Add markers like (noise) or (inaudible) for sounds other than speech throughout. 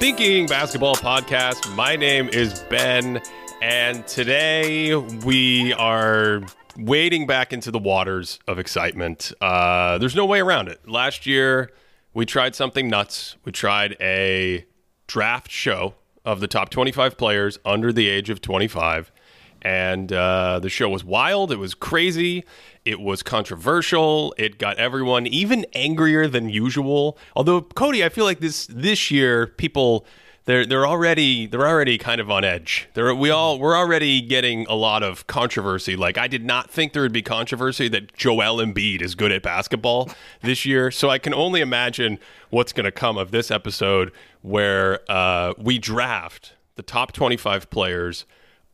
Thinking Basketball Podcast. My name is Ben, and today we are wading back into the waters of excitement. Uh, there's no way around it. Last year, we tried something nuts. We tried a draft show of the top 25 players under the age of 25. And uh, the show was wild. It was crazy. It was controversial. It got everyone even angrier than usual. Although Cody, I feel like this this year people they're they're already they're already kind of on edge. They're, we all we're already getting a lot of controversy. Like I did not think there would be controversy that Joel Embiid is good at basketball this year. So I can only imagine what's going to come of this episode where uh, we draft the top 25 players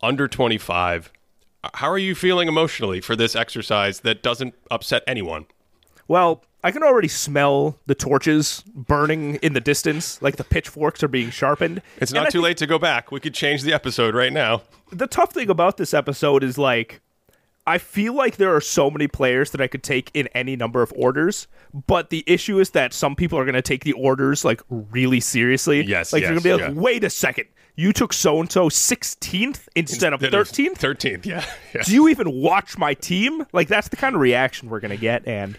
under 25. How are you feeling emotionally for this exercise that doesn't upset anyone? Well, I can already smell the torches burning in the distance, like the pitchforks are being sharpened. It's not too late to go back. We could change the episode right now. The tough thing about this episode is like I feel like there are so many players that I could take in any number of orders, but the issue is that some people are going to take the orders like really seriously. Yes, like yes, they're going to be like, yeah. "Wait a second, you took so and so 16th instead of 13th? 13th, yeah. (laughs) yeah. Do you even watch my team?" Like that's the kind of reaction we're going to get, and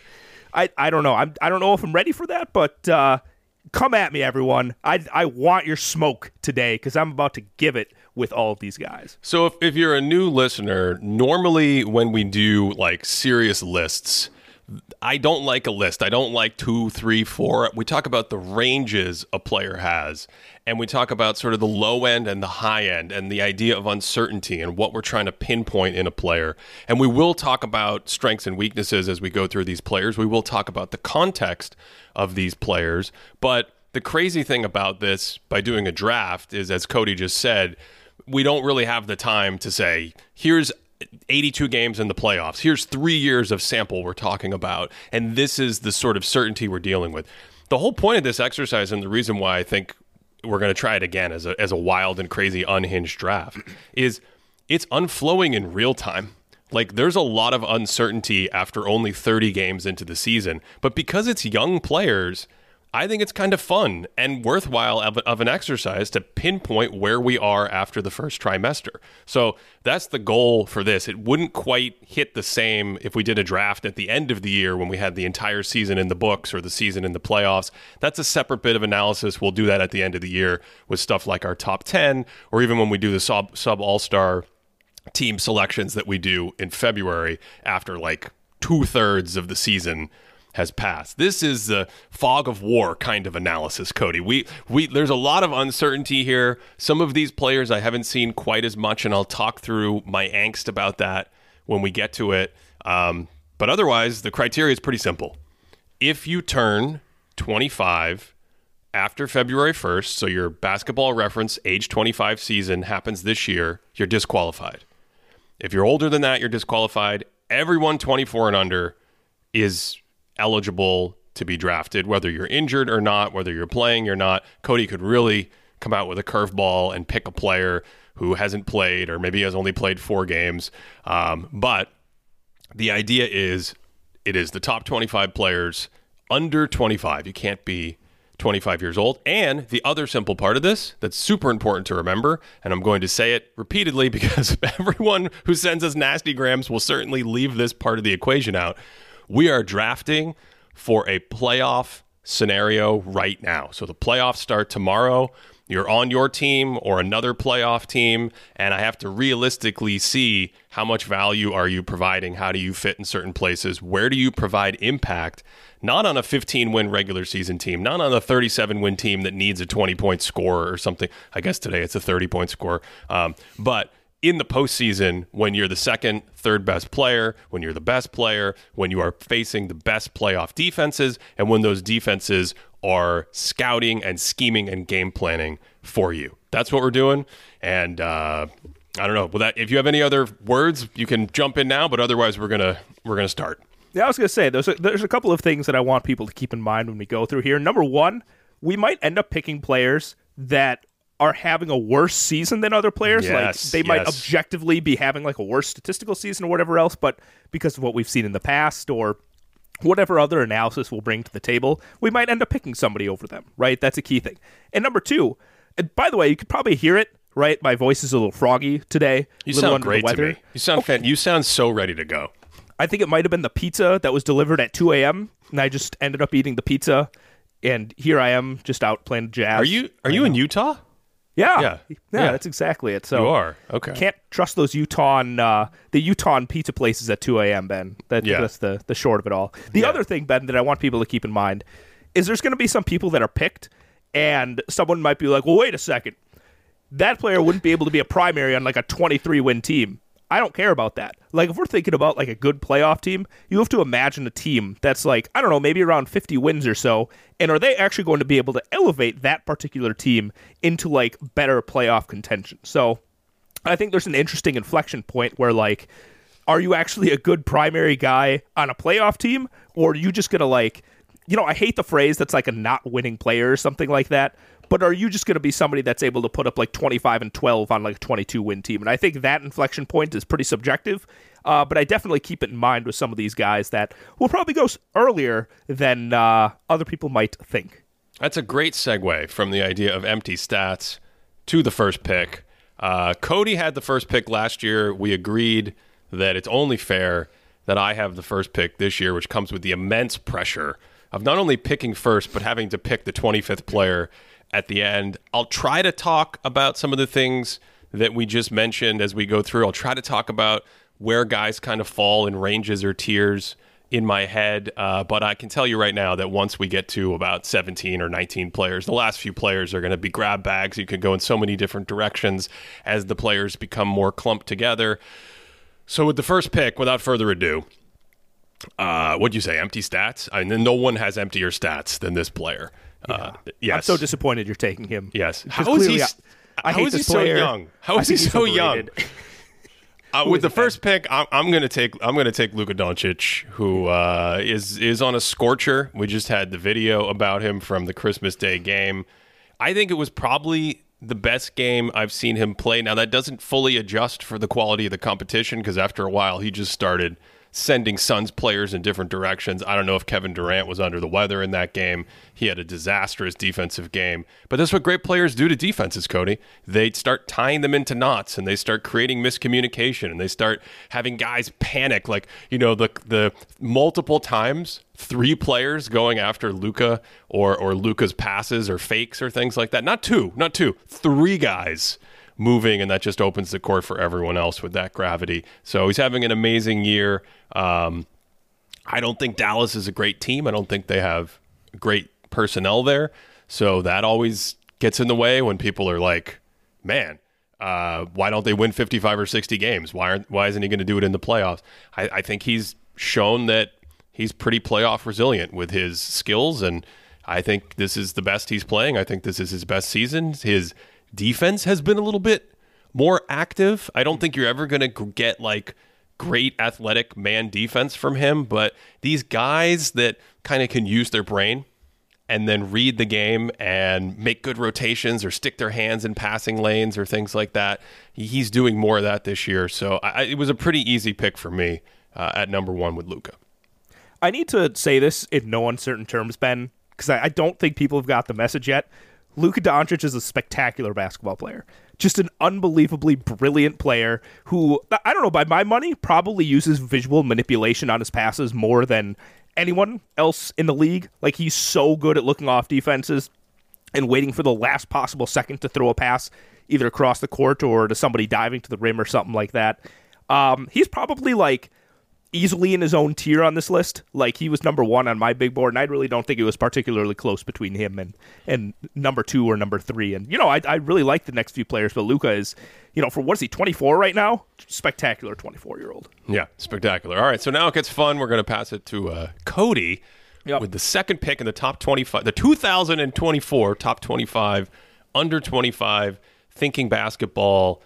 I I don't know. I'm I don't know if I'm ready for that, but uh, come at me, everyone. I I want your smoke today because I'm about to give it with all of these guys. So if, if you're a new listener, normally when we do like serious lists, I don't like a list. I don't like two, three, four. We talk about the ranges a player has, and we talk about sort of the low end and the high end, and the idea of uncertainty and what we're trying to pinpoint in a player. And we will talk about strengths and weaknesses as we go through these players. We will talk about the context of these players. But the crazy thing about this, by doing a draft, is as Cody just said, we don't really have the time to say, here's 82 games in the playoffs. Here's three years of sample we're talking about. And this is the sort of certainty we're dealing with. The whole point of this exercise, and the reason why I think we're going to try it again as a, as a wild and crazy unhinged draft, is it's unflowing in real time. Like there's a lot of uncertainty after only 30 games into the season. But because it's young players, I think it's kind of fun and worthwhile of, of, an exercise to pinpoint where we are after the first trimester. So that's the goal for this. It wouldn't quite hit the same if we did a draft at the end of the year when we had the entire season in the books or the season in the playoffs. That's a separate bit of analysis. We'll do that at the end of the year with stuff like our top 10 or even when we do the sub, sub all star team selections that we do in February after like two thirds of the season has passed. This is the fog of war kind of analysis, Cody. We we there's a lot of uncertainty here. Some of these players I haven't seen quite as much, and I'll talk through my angst about that when we get to it. Um, but otherwise, the criteria is pretty simple. If you turn 25 after February 1st, so your basketball reference age 25 season happens this year, you're disqualified. If you're older than that, you're disqualified. Everyone 24 and under is eligible to be drafted, whether you're injured or not, whether you're playing or not. Cody could really come out with a curveball and pick a player who hasn't played or maybe has only played four games. Um, but the idea is it is the top 25 players under 25. You can't be 25 years old. And the other simple part of this that's super important to remember, and I'm going to say it repeatedly (laughs) because everyone who sends us nasty grams will certainly leave this part of the equation out. We are drafting for a playoff scenario right now. So the playoffs start tomorrow. You're on your team or another playoff team, and I have to realistically see how much value are you providing? How do you fit in certain places? Where do you provide impact? Not on a 15 win regular season team, not on a 37 win team that needs a 20 point score or something. I guess today it's a 30 point score. Um, but in the postseason, when you're the second, third best player, when you're the best player, when you are facing the best playoff defenses, and when those defenses are scouting and scheming and game planning for you. That's what we're doing. And uh, I don't know. Well, that if you have any other words, you can jump in now. But otherwise, we're gonna we're gonna start. Yeah, I was gonna say there's a, there's a couple of things that I want people to keep in mind when we go through here. Number one, we might end up picking players that are having a worse season than other players. Yes, like they might objectively be having like a worse statistical season or whatever else, but because of what we've seen in the past or whatever other analysis we'll bring to the table, we might end up picking somebody over them, right? That's a key thing. And number two, And by the way, you could probably hear it, right? My voice is a little froggy today. You sound great to me. You sound fan- you sound so ready to go. I think it might have been the pizza that was delivered at 2 a.m. and I just ended up eating the pizza. And here I am, just out playing jazz. Are you are you in Utah? Yeah, Yeah. yeah, Yeah. That's exactly it. So You are. Okay. Can't trust those Utah uh, the Utah pizza places at 2 a.m. Ben. That, Yeah. That's the the short of it all. The Yeah. other thing, Ben, that I want people to keep in mind is there's going to be some people that are picked, and someone might be like, "Well, wait a second, that player wouldn't be able to be a primary on like a 23 win team." I don't care about that. Like, if we're thinking about like a good playoff team, you have to imagine a team that's like, I don't know, maybe around 50 wins or so. And are they actually going to be able to elevate that particular team into like better playoff contention? So I think there's an interesting inflection point where like, are you actually a good primary guy on a playoff team, or are you just gonna like, you know, I hate the phrase that's like a not winning player or something like that. But are you just going to be somebody that's able to put up like 25 and 12 on like a 22 win team? And I think that inflection point is pretty subjective. Uh, but I definitely keep it in mind with some of these guys that will probably go earlier than uh, other people might think. That's a great segue from the idea of empty stats to the first pick. Uh, Cody had the first pick last year. We agreed that it's only fair that I have the first pick this year, which comes with the immense pressure of not only picking first, but having to pick the 25th player at the end. I'll try to talk about some of the things that we just mentioned as we go through. I'll try to talk about where guys kind of fall in ranges or tiers in my head. Uh, but I can tell you right now that once we get to about 17 or 19 players, the last few players are going to be grab bags. You can go in so many different directions as the players become more clumped together. So with the first pick, without further ado, uh, what'd you say? Empty stats? I mean, no one has emptier stats than this player. Uh, yes. I'm so disappointed you're taking him. Yes. How is he? I, I how hate is he this so player. young? How is he so young? (laughs) Uh, with the first pick, I'm, I'm going to take I'm going to take Luka Doncic, who uh, is is on a scorcher. We just had the video about him from the Christmas Day game. I think it was probably the best game I've seen him play. Now that doesn't fully adjust for the quality of the competition because after a while he just started sending Suns players in different directions. I don't know if Kevin Durant was under the weather in that game. He had a disastrous defensive game. But that's what great players do to defenses, Cody. They start tying them into knots and they start creating miscommunication and they start having guys panic like, you know, the the multiple times three players going after Luka or or Luka's passes or fakes or things like that. Not two, not two, three guys moving, and that just opens the court for everyone else with that gravity. So he's having an amazing year. Um, I don't think Dallas is a great team. I don't think they have great personnel there. So that always gets in the way when people are like, man, uh, why don't they win 55 or 60 games? Why, aren't, why isn't he going to do it in the playoffs? I, I think he's shown that he's pretty playoff resilient with his skills. And I think this is the best he's playing. I think this is his best season. His defense has been a little bit more active. I don't think you're ever going to get like great athletic man defense from him, but these guys that kind of can use their brain and then read the game and make good rotations or stick their hands in passing lanes or things like that. He's doing more of that this year. So I, it was a pretty easy pick for me uh, at number one with Luka. I need to say this in no uncertain terms, Ben, because I, I don't think people have got the message yet. Luka Doncic is a spectacular basketball player. Just an unbelievably brilliant player who, I don't know, by my money, probably uses visual manipulation on his passes more than anyone else in the league. Like, he's so good at looking off defenses and waiting for the last possible second to throw a pass either across the court or to somebody diving to the rim or something like that. Um, he's probably like easily in his own tier on this list. Like he was number one on my big board, and I really don't think it was particularly close between him and and number two or number three. And you know, I I really like the next few players, but Luka is, you know, for what is he twenty four right now? Spectacular twenty four year old. Yeah, spectacular. All right, so now it gets fun. We're going to pass it to uh, Cody Yep. with the second pick in the top 25, the 2024 top 25, under 25, thinking basketball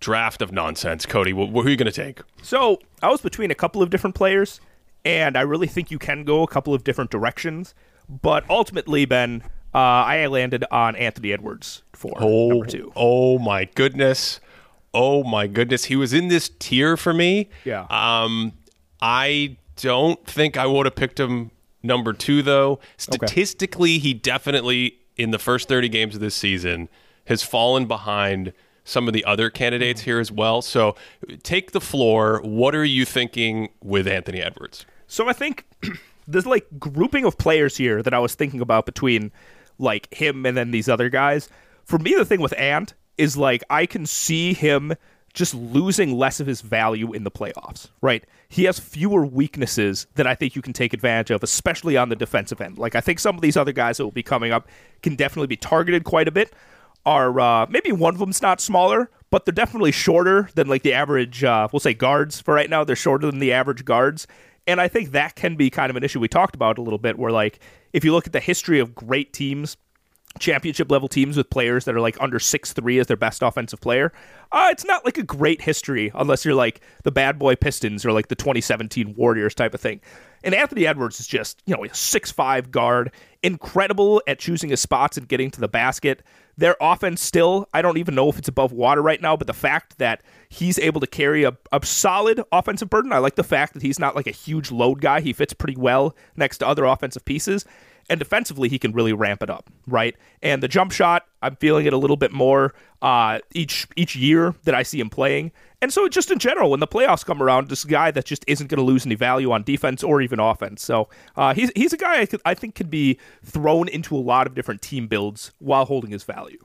draft of nonsense. Cody, wh- who are you going to take? So I was between a couple of different players, and I really think you can go a couple of different directions. But ultimately, Ben, uh, I landed on Anthony Edwards for number two. Oh my goodness. Oh my goodness. He was in this tier for me. Yeah. Um, I don't think I would have picked him number two though. Statistically, he definitely in the first 30 games of this season has fallen behind some of the other candidates mm-hmm. here as well. So take the floor. What are you thinking with Anthony Edwards? So I think (clears throat) there's like grouping of players here that I was thinking about between like him and then these other guys. For me, the thing with Ant is like I can see him just losing less of his value in the playoffs, right? He has fewer weaknesses that I think you can take advantage of, especially on the defensive end. Like I think some of these other guys that will be coming up can definitely be targeted quite a bit. Are uh, maybe one of them's not smaller, but they're definitely shorter than like the average. Uh, we'll say guards for right now. They're shorter than the average guards, and I think that can be kind of an issue. We talked about a little bit, where like if you look at the history of great teams championship level teams with players that are like under six three as their best offensive player. Uh, it's not like a great history unless you're like the bad boy Pistons or like the 2017 Warriors type of thing. And Anthony Edwards is just, you know, a six five guard, incredible at choosing his spots and getting to the basket. Their offense still, I don't even know if it's above water right now, but the fact that he's able to carry a, a solid offensive burden, I like the fact that he's not like a huge load guy. He fits pretty well next to other offensive pieces. And defensively, he can really ramp it up, right? And the jump shot, I'm feeling it a little bit more uh, each each year that I see him playing. And so, just in general, when the playoffs come around, this guy that just isn't going to lose any value on defense or even offense. So uh, he's he's a guy I, could, I think could be thrown into a lot of different team builds while holding his value.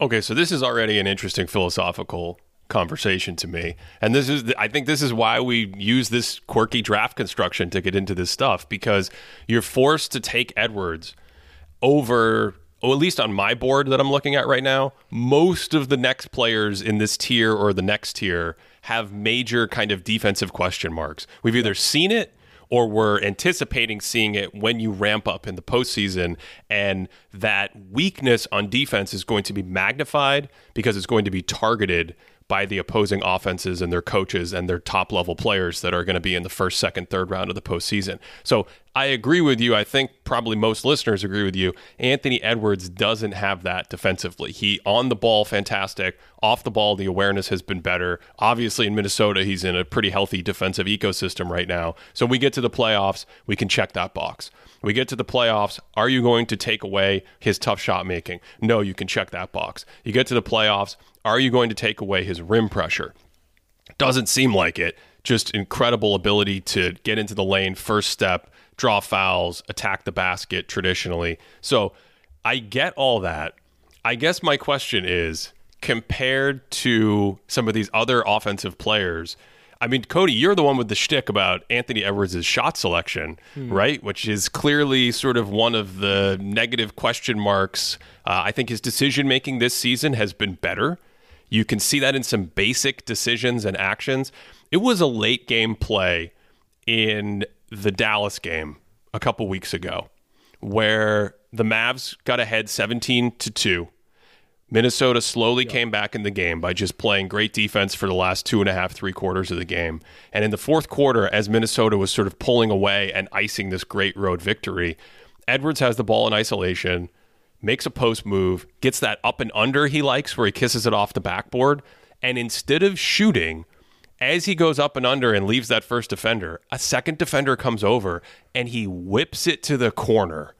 Okay, so this is already an interesting philosophical conversation to me. And this is I think this is why we use this quirky draft construction to get into this stuff because you're forced to take Edwards over or at least on my board that I'm looking at right now, most of the next players in this tier or the next tier have major kind of defensive question marks. We've either seen it or we're anticipating seeing it when you ramp up in the postseason. And that weakness on defense is going to be magnified because it's going to be targeted by the opposing offenses and their coaches and their top level players that are going to be in the first, second, third round of the postseason. So I agree with you. I think probably most listeners agree with you. Anthony Edwards doesn't have that defensively. He on the ball, fantastic. Off the ball, the awareness has been better. Obviously, in Minnesota, he's in a pretty healthy defensive ecosystem right now. So we get to the playoffs, we can check that box. We get to the playoffs. Are you going to take away his tough shot making? No, you can check that box. You get to the playoffs. Are you going to take away his rim pressure? Doesn't seem like it. Just incredible ability to get into the lane, first step, draw fouls, attack the basket traditionally. So I get all that. I guess my question is compared to some of these other offensive players, I mean, Cody, you're the one with the shtick about Anthony Edwards' shot selection, hmm. right? Which is clearly sort of one of the negative question marks. Uh, I think his decision making this season has been better. You can see that in some basic decisions and actions. It was a late game play in the Dallas game a couple weeks ago where the Mavs got ahead 17 to 2 Minnesota slowly yeah. came back in the game by just playing great defense for the last two and a half, three quarters of the game. And in the fourth quarter, as Minnesota was sort of pulling away and icing this great road victory, Edwards has the ball in isolation, makes a post move, gets that up and under he likes where he kisses it off the backboard. And instead of shooting, as he goes up and under and leaves that first defender, a second defender comes over and he whips it to the corner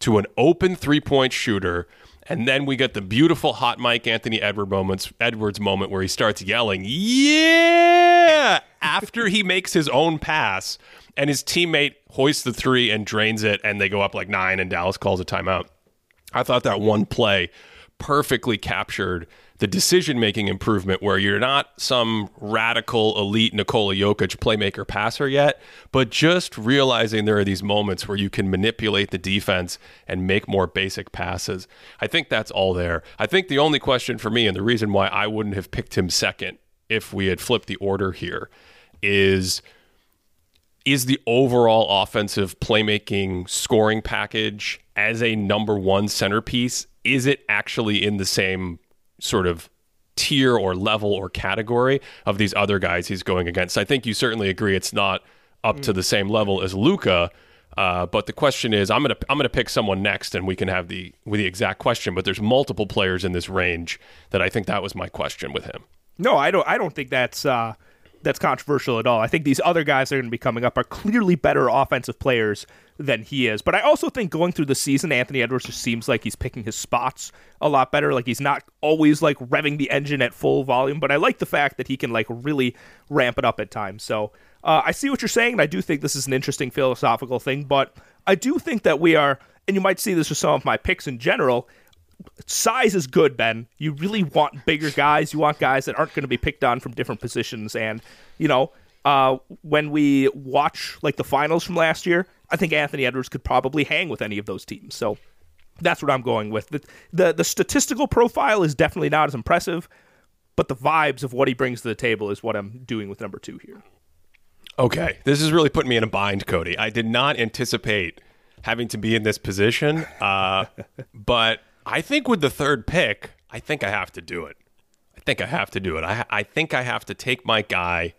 to an open three point shooter and then we get the beautiful hot mic Anthony Edward moments, Edwards moment where he starts yelling, "Yeah!" after he makes his own pass, and his teammate hoists the three and drains it, and they go up like nine, and Dallas calls a timeout. I thought that one play perfectly captured the decision making improvement where you're not some radical elite Nikola Jokic playmaker passer yet, but just realizing there are these moments where you can manipulate the defense and make more basic passes. I think that's all there. I think the only question for me and the reason why I wouldn't have picked him second if we had flipped the order here is is the overall offensive playmaking scoring package as a number one centerpiece is it actually in the same sort of tier or level or category of these other guys he's going against i think you certainly agree it's not up to the same level as Luka. Uh, but the question is, I'm gonna I'm gonna pick someone next, and we can have the with the exact question. But there's multiple players in this range that I think that was my question with him. No, I don't. I don't think that's uh, that's controversial at all. I think these other guys that are going to be coming up are clearly better offensive players than he is. But I also think going through the season, Anthony Edwards just seems like he's picking his spots a lot better. Like he's not always like revving the engine at full volume. But I like the fact that he can like really ramp it up at times. So uh, I see what you're saying, and I do think this is an interesting philosophical thing. But I do think that we are, and you might see this with some of my picks in general size is good, Ben. You really want bigger guys. You want guys that aren't going to be picked on from different positions. And, you know, uh, when we watch like the finals from last year, I think Anthony Edwards could probably hang with any of those teams. So that's what I'm going with. The, the, the statistical profile is definitely not as impressive, but the vibes of what he brings to the table is what I'm doing with number two here. Okay. This is really putting me in a bind, Cody. I did not anticipate having to be in this position, uh, (laughs) but I think with the third pick, I think I have to do it. I think I have to do it. I, I think I have to take my guy,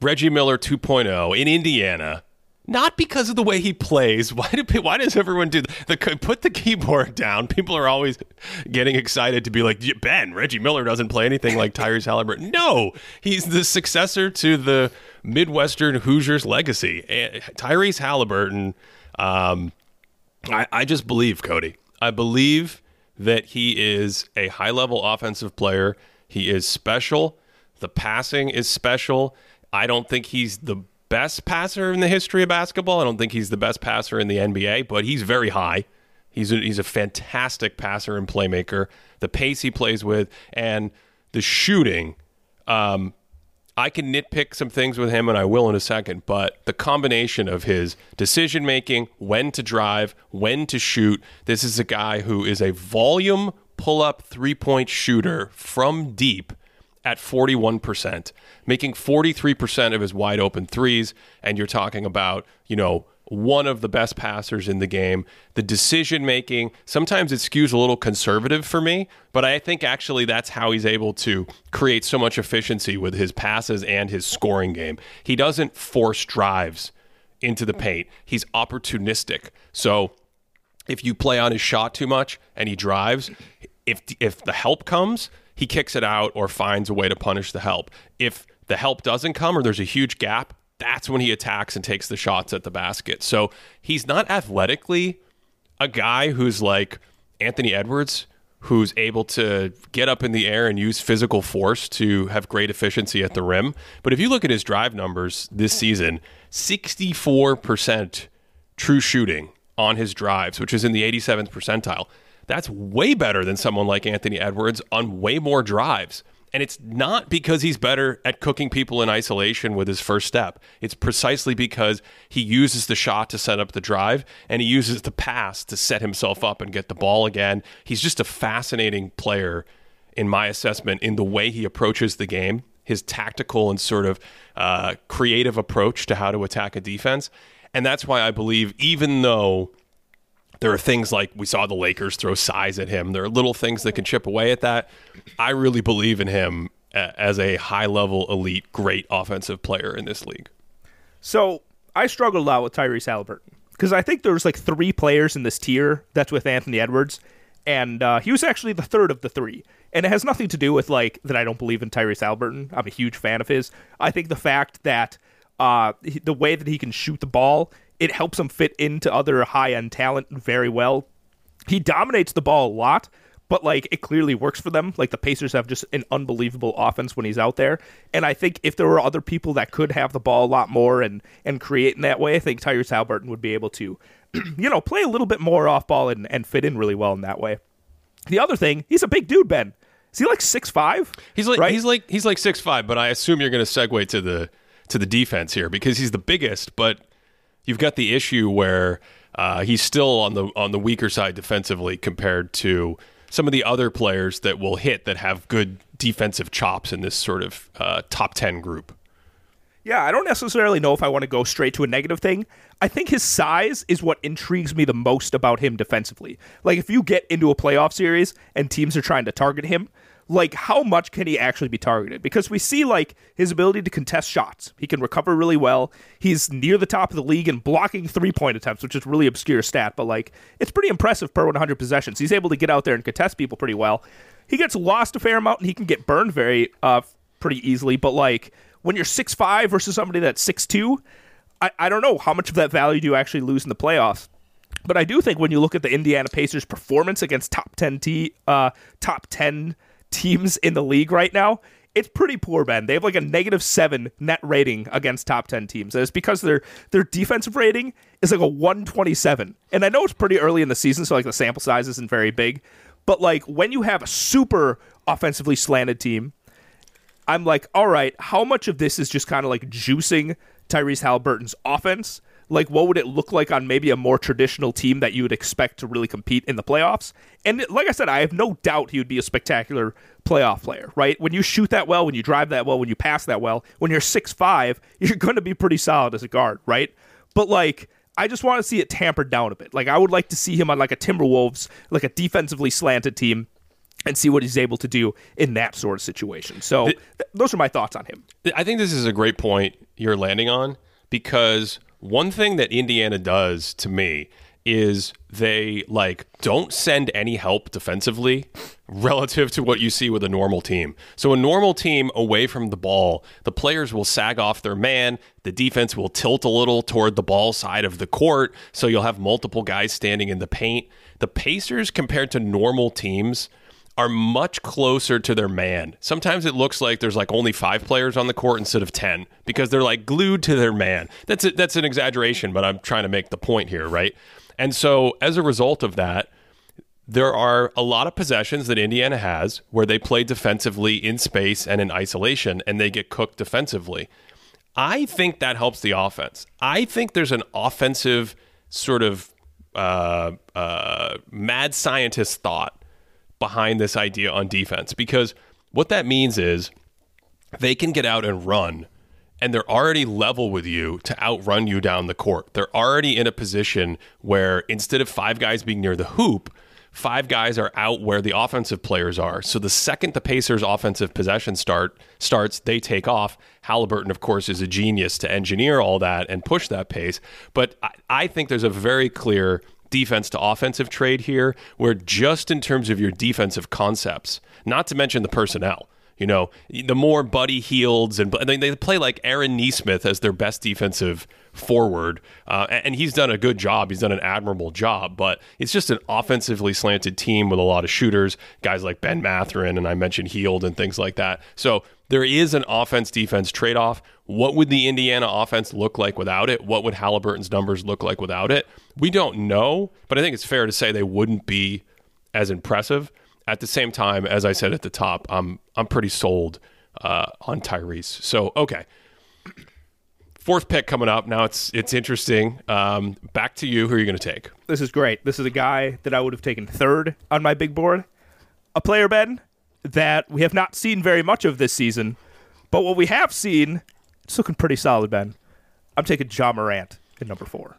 Reggie Miller 2.0 in Indiana. Not because of the way he plays. (laughs) Why do why does everyone do the, the put the keyboard down? People are always getting excited to be like Ben Reggie Miller doesn't play anything like Tyrese Halliburton. (laughs) No, he's the successor to the Midwestern Hoosiers legacy. Tyrese Halliburton. Um, I, I just believe Cody. I believe that he is a high level offensive player. He is special. The passing is special. I don't think he's the best passer in the history of basketball. I don't think he's the best passer in the NBA, but he's very high. He's a, he's a fantastic passer and playmaker. The pace he plays with and the shooting. Um, I can nitpick some things with him, and I will in a second, but the combination of his decision making, when to drive, when to shoot, this is a guy who is a volume pull up three point shooter from deep at 41%, making 43% of his wide open threes. And you're talking about, you know, one of the best passers in the game. The decision making, sometimes it skews a little conservative for me, but I think actually that's how he's able to create so much efficiency with his passes and his scoring game. He doesn't force drives into the paint, he's opportunistic. So if you play on his shot too much and he drives, if if the help comes, he kicks it out or finds a way to punish the help. If the help doesn't come or there's a huge gap, that's when he attacks and takes the shots at the basket. So he's not athletically a guy who's like Anthony Edwards, who's able to get up in the air and use physical force to have great efficiency at the rim. But if you look at his drive numbers this season, 64% true shooting on his drives, which is in the 87th percentile. That's way better than someone like Anthony Edwards on way more drives. And it's not because he's better at cooking people in isolation with his first step. It's precisely because he uses the shot to set up the drive and he uses the pass to set himself up and get the ball again. He's just a fascinating player, in my assessment, in the way he approaches the game, his tactical and sort of uh, creative approach to how to attack a defense. And that's why I believe, even though there are things like we saw the Lakers throw size at him. There are little things that can chip away at that. I really believe in him as a high level, elite, great offensive player in this league. So I struggled a lot with Tyrese Halliburton because I think there's like three players in this tier that's with Anthony Edwards, and uh, he was actually the third of the three. And it has nothing to do with like that I don't believe in Tyrese Halliburton. I'm a huge fan of his. I think the fact that uh, the way that he can shoot the ball it helps him fit into other high end talent very well. He dominates the ball a lot, but like it clearly works for them. Like the Pacers have just an unbelievable offense when he's out there. And I think if there were other people that could have the ball a lot more and and create in that way, I think Tyrese Halliburton would be able to, (clears throat) you know, play a little bit more off ball and, and fit in really well in that way. The other thing, he's a big dude, Ben. Is he like six five? He's like right? he's like he's like six five, but I assume you're going to segue to the to the defense here because he's the biggest, but you've got the issue where uh, he's still on the on the weaker side defensively compared to some of the other players that will hit that have good defensive chops in this sort of uh, top ten group. Yeah, I don't necessarily know if I want to go straight to a negative thing. I think his size is what intrigues me the most about him defensively. Like, if you get into a playoff series and teams are trying to target him, like, how much can he actually be targeted? Because we see, like, his ability to contest shots. He can recover really well. He's near the top of the league in blocking three point attempts, which is really obscure stat, but, like, it's pretty impressive per 100 possessions. He's able to get out there and contest people pretty well. He gets lost a fair amount and he can get burned very, uh, pretty easily, but, like, when you're six five versus somebody that's six two, I, I don't know how much of that value do you actually lose in the playoffs. But I do think when you look at the Indiana Pacers' performance against top ten t uh, top ten teams in the league right now, it's pretty poor, Ben. They have like a negative seven net rating against top ten teams. And it's because their their defensive rating is like a one twenty seven. And I know it's pretty early in the season, so like the sample size isn't very big. But like when you have a super offensively slanted team I'm like, all right, how much of this is just kind of like juicing Tyrese Halliburton's offense? Like, what would it look like on maybe a more traditional team that you would expect to really compete in the playoffs? And like I said, I have no doubt he would be a spectacular playoff player, right? When you shoot that well, when you drive that well, when you pass that well, when you're six five, (laughs) you're going to be pretty solid as a guard, right? But like, I just want to see it tampered down a bit. Like, I would like to see him on like a Timberwolves, like a defensively slanted team and see what he's able to do in that sort of situation. So th- those are my thoughts on him. I think this is a great point you're landing on because one thing that Indiana does to me is they like don't send any help defensively relative to what you see with a normal team. So a normal team away from the ball, the players will sag off their man, the defense will tilt a little toward the ball side of the court, so you'll have multiple guys standing in the paint. The Pacers compared to normal teams are much closer to their man. Sometimes it looks like there's like only five players on the court instead of 10 because they're like glued to their man. That's a, that's an exaggeration, but I'm trying to make the point here, right? And so as a result of that, there are a lot of possessions that Indiana has where they play defensively in space and in isolation and they get cooked defensively. I think that helps the offense. I think there's an offensive sort of uh, uh, mad scientist thought behind this idea on defense because what that means is they can get out and run and they're already level with you to outrun you down the court. They're already in a position where instead of five guys being near the hoop, five guys are out where the offensive players are. So the second the Pacers' offensive possession start starts, they take off. Halliburton, of course, is a genius to engineer all that and push that pace. But I, I think there's a very clear defense to offensive trade here, where just in terms of your defensive concepts, not to mention the personnel, you know, the more Buddy Hields and they play like Aaron Nesmith as their best defensive forward, uh, and he's done a good job. He's done an admirable job, but it's just an offensively slanted team with a lot of shooters, guys like Ben Mathurin, and I mentioned Hield and things like that. So there is an offense defense trade off. What would the Indiana offense look like without it? What would Halliburton's numbers look like without it? We don't know, but I think it's fair to say they wouldn't be as impressive. At the same time, as I said at the top, I'm I'm pretty sold uh, on Tyrese. So okay, fourth pick coming up. Now it's it's interesting. Um, back to you. Who are you going to take? This is great. This is a guy that I would have taken third on my big board. A player, Ben, that we have not seen very much of this season, but what we have seen, it's looking pretty solid, Ben. I'm taking Ja Morant at number four.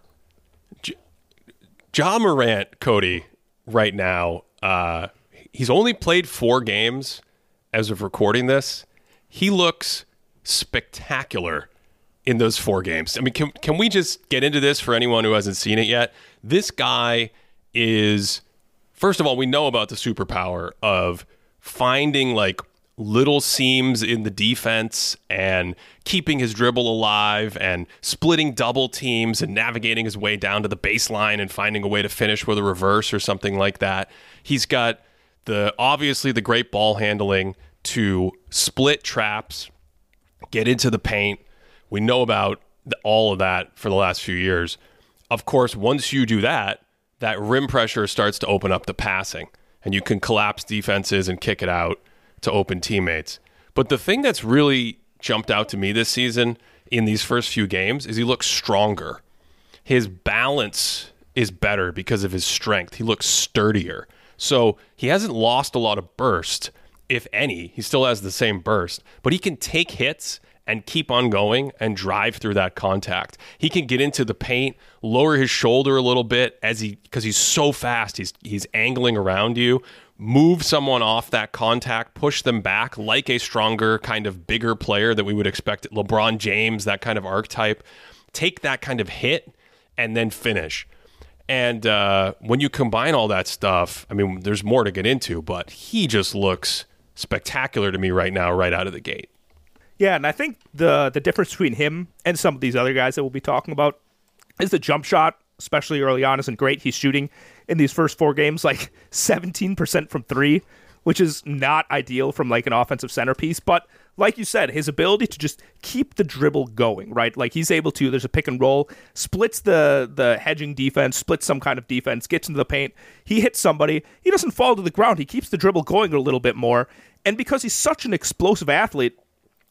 Ja Morant, Cody, right now, uh, he's only played four games as of recording this. He looks spectacular in those four games. I mean, can, can we just get into this for anyone who hasn't seen it yet? This guy is, first of all, we know about the superpower of finding like little seams in the defense and keeping his dribble alive and splitting double teams and navigating his way down to the baseline and finding a way to finish with a reverse or something like that. He's got the obviously the great ball handling to split traps, get into the paint. We know about all of that for the last few years. Of course, once you do that, that rim pressure starts to open up the passing and you can collapse defenses and kick it out to open teammates. But the thing that's really jumped out to me this season in these first few games is he looks stronger. His balance is better because of his strength. He looks sturdier. So he hasn't lost a lot of burst, if any. He still has the same burst, but he can take hits and keep on going and drive through that contact. He can get into the paint, lower his shoulder a little bit as he because he's so fast. He's he's angling around you, move someone off that contact, push them back like a stronger kind of bigger player that we would expect LeBron James, that kind of archetype. Take that kind of hit and then finish. And uh, when you combine all that stuff, I mean, there's more to get into, but he just looks spectacular to me right now, right out of the gate. Yeah, and I think the the difference between him and some of these other guys that we'll be talking about is the jump shot, especially early on, isn't great. He's shooting in these first four games like 17% from three, which is not ideal from like an offensive centerpiece. But like you said, his ability to just keep the dribble going, right? Like he's able to. There's a pick and roll, splits the the hedging defense, splits some kind of defense, gets into the paint. He hits somebody. He doesn't fall to the ground. He keeps the dribble going a little bit more. And because he's such an explosive athlete,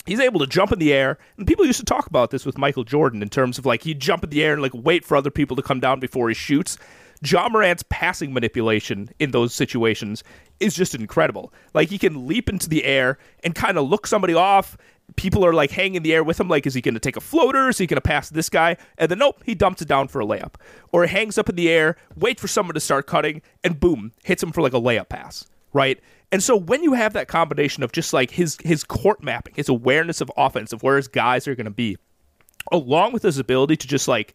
he's able to jump in the air. And people used to talk about this with Michael Jordan in terms of like he'd jump in the air and like wait for other people to come down before he shoots. Ja Morant's passing manipulation in those situations is just incredible. Like he can leap into the air and kind of look somebody off. People are like hanging in the air with him, like, is he going to take a floater? Is he going to pass this guy? And then, nope, he dumps it down for a layup. Or hangs up in the air, wait for someone to start cutting, and boom, hits him for like a layup pass, right? And so when you have that combination of just like his his court mapping, his awareness of offense, of where his guys are going to be, along with his ability to just like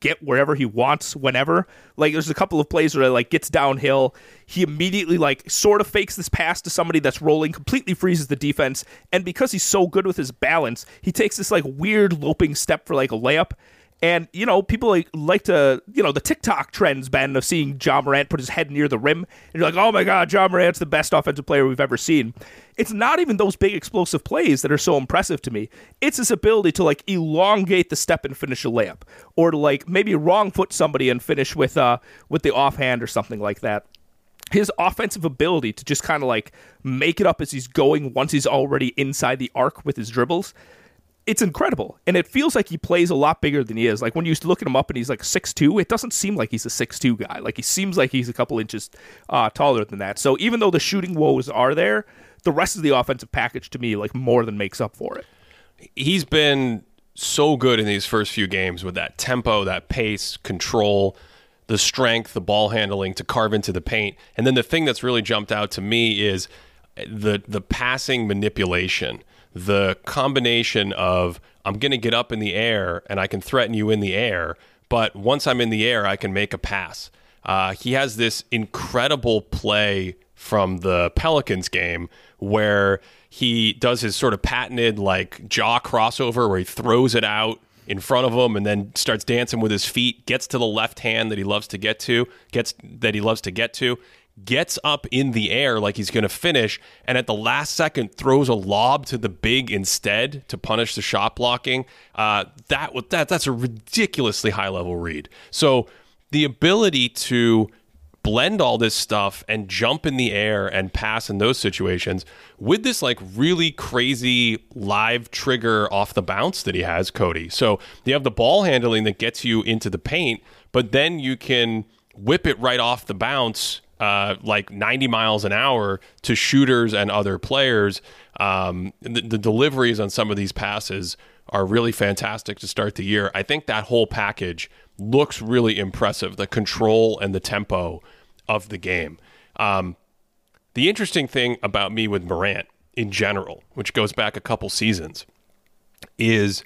get wherever he wants whenever. Like there's a couple of plays where he like gets downhill, he immediately like sort of fakes this pass to somebody that's rolling, completely freezes the defense, and because he's so good with his balance, he takes this like weird loping step for like a layup and, you know, people like, like to, you know, the TikTok trends, Ben, of seeing Ja Morant put his head near the rim. And you're like, oh my God, Ja Morant's the best offensive player we've ever seen. It's not even those big explosive plays that are so impressive to me. It's his ability to like elongate the step and finish a layup. Or to like maybe wrong foot somebody and finish with uh with the offhand or something like that his offensive ability to just kind of like make it up as he's going once he's already inside the arc with his dribbles it's incredible. And it feels like he plays a lot bigger than he is. Like when you look at him up and he's like six two, it doesn't seem like he's a six two guy. Like he seems like he's a couple inches uh, taller than that. So even though the shooting woes are there, the rest of the offensive package to me like more than makes up for it. He's been so good in these first few games with that tempo, that pace, control, the strength, the ball handling to carve into the paint. And then the thing that's really jumped out to me is the the passing manipulation the combination of I'm going to get up in the air and I can threaten you in the air, but once I'm in the air, I can make a pass. Uh, he has this incredible play from the Pelicans game where he does his sort of patented like jaw crossover where he throws it out in front of him and then starts dancing with his feet, gets to the left hand that he loves to get to, gets that he loves to get to, gets up in the air like he's going to finish, and at the last second throws a lob to the big instead to punish the shot blocking. Uh, that that that's a ridiculously high level read. So the ability to blend all this stuff and jump in the air and pass in those situations with this like really crazy live trigger off the bounce that he has, Cody. So you have the ball handling that gets you into the paint, but then you can whip it right off the bounce uh, like 90 miles an hour to shooters and other players. Um, the, the, deliveries on some of these passes are really fantastic to start the year. I think that whole package looks really impressive the control and the tempo of the game. Um, the interesting thing about me with Morant in general, which goes back a couple seasons, is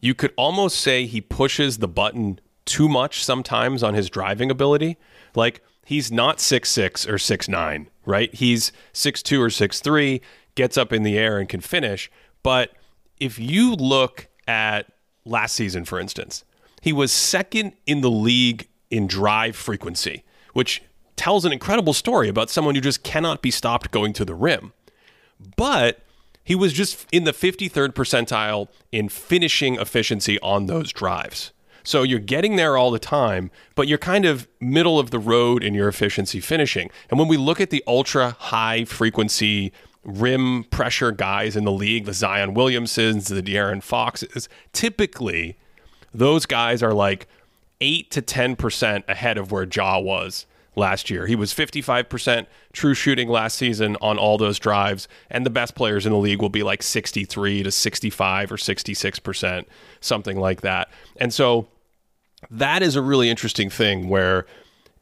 you could almost say he pushes the button too much sometimes on his driving ability. Like, he's not six six or six nine, right? He's six two or six three, gets up in the air and can finish. But if you look at last season, for instance, he was second in the league in drive frequency, which tells an incredible story about someone who just cannot be stopped going to the rim. But he was just in the 53rd percentile in finishing efficiency on those drives. So you're getting there all the time, but you're kind of middle of the road in your efficiency finishing. And when we look at the ultra high frequency rim pressure guys in the league, the Zion Williamsons, the De'Aaron Foxes, typically those guys are like 8 to 10% ahead of where Ja was last year. He was 55% true shooting last season on all those drives, and the best players in the league will be like 63 to 65 or 66%, something like that. And so that is a really interesting thing where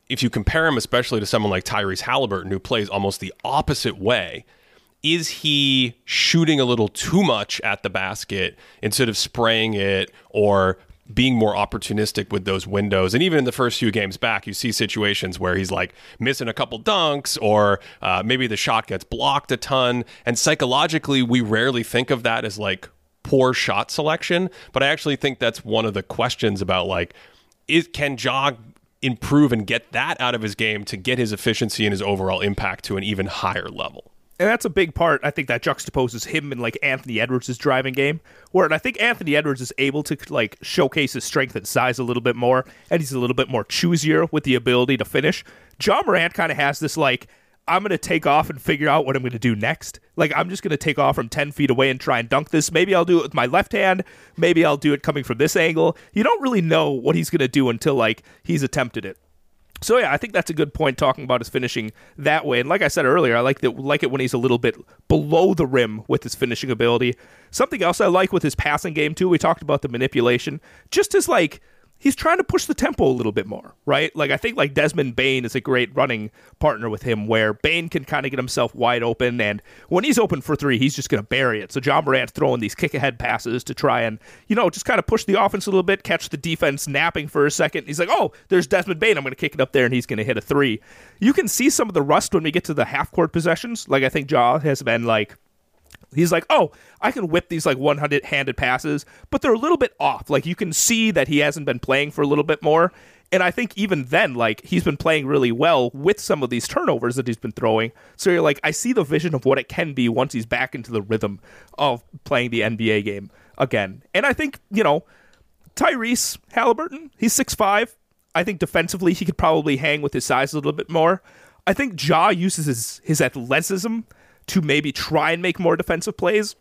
if you compare him especially to someone like Tyrese Halliburton who plays almost the opposite way, is he shooting a little too much at the basket instead of spraying it or being more opportunistic with those windows. And even in the first few games back, you see situations where he's like missing a couple dunks or uh, maybe the shot gets blocked a ton. And psychologically, we rarely think of that as like poor shot selection. But I actually think that's one of the questions about like, is, can Ja improve and get that out of his game to get his efficiency and his overall impact to an even higher level? and that's a big part. I think that juxtaposes him and like Anthony Edwards' driving game, where I think Anthony Edwards is able to like showcase his strength and size a little bit more, and he's a little bit more choosier with the ability to finish. Ja Morant kind of has this like, I'm gonna take off and figure out what I'm gonna do next. Like I'm just gonna take off from ten feet away and try and dunk this. Maybe I'll do it with my left hand. Maybe I'll do it coming from this angle. You don't really know what he's gonna do until like he's attempted it. So yeah, I think that's a good point talking about his finishing that way. And like I said earlier, I like that like it when he's a little bit below the rim with his finishing ability. Something else I like with his passing game too. We talked about the manipulation. Just as like he's trying to push the tempo a little bit more, right? Like I think like Desmond Bane is a great running partner with him where Bane can kind of get himself wide open and when he's open for 3, he's just going to bury it. So Ja Morant's throwing these kick ahead passes to try and, you know, just kind of push the offense a little bit, catch the defense napping for a second. He's like, "Oh, there's Desmond Bane, I'm going to kick it up there and he's going to hit a 3." You can see some of the rust when we get to the half court possessions. Like I think Ja has been like He's like, oh, I can whip these like 100 handed passes, but they're a little bit off. Like you can see that he hasn't been playing for a little bit more. And I think even then, like he's been playing really well with some of these turnovers that he's been throwing. So you're like, I see the vision of what it can be once he's back into the rhythm of playing the NBA game again. And I think, you know, Tyrese Halliburton, he's six five. I think defensively he could probably hang with his size a little bit more. I think Ja uses his, his athleticism to maybe try and make more defensive plays.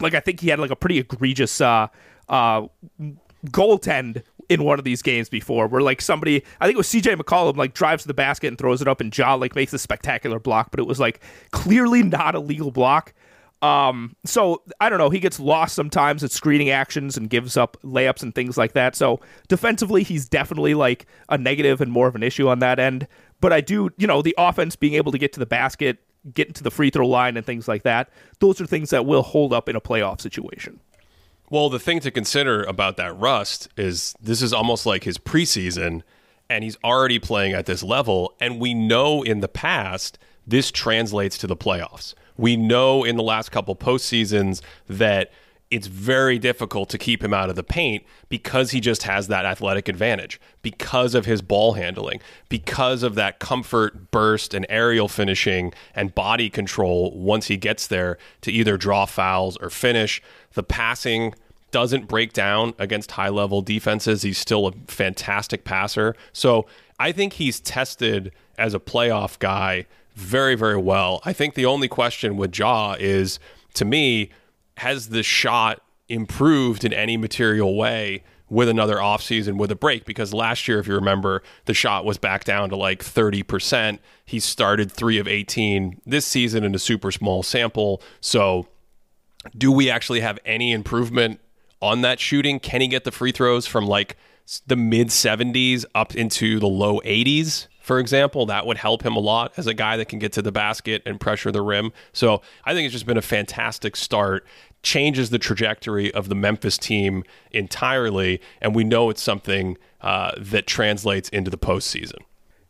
Like I think he had like a pretty egregious uh, uh, goaltend in one of these games before, where like somebody, I think it was CJ McCollum, like drives to the basket and throws it up, and Ja like makes a spectacular block, but it was like clearly not a legal block. Um, so I don't know. He gets lost sometimes at screening actions and gives up layups and things like that. So defensively, he's definitely like a negative and more of an issue on that end. But I do, you know, the offense being able to get to the basket getting to the free throw line and things like that. Those are things that will hold up in a playoff situation. Well, the thing to consider about that rust is this is almost like his preseason, and he's already playing at this level. And we know in the past this translates to the playoffs. We know in the last couple postseasons that it's very difficult to keep him out of the paint because he just has that athletic advantage, because of his ball handling, because of that comfort, burst, and aerial finishing and body control once he gets there to either draw fouls or finish. The passing doesn't break down against high level defenses. He's still a fantastic passer. So I think he's tested as a playoff guy very, very well. I think the only question with Ja is, to me, has the shot improved in any material way with another offseason with a break? Because last year if you remember the shot was back down to like 30% he started 3 of 18 this season in a super small sample. So do we actually have any improvement on that shooting? Can he get the free throws from like the mid 70s up into the low 80s for example, that would help him a lot as a guy that can get to the basket and pressure the rim. So I think it's just been a fantastic start. Changes the trajectory of the Memphis team entirely, and we know it's something uh, that translates into the postseason.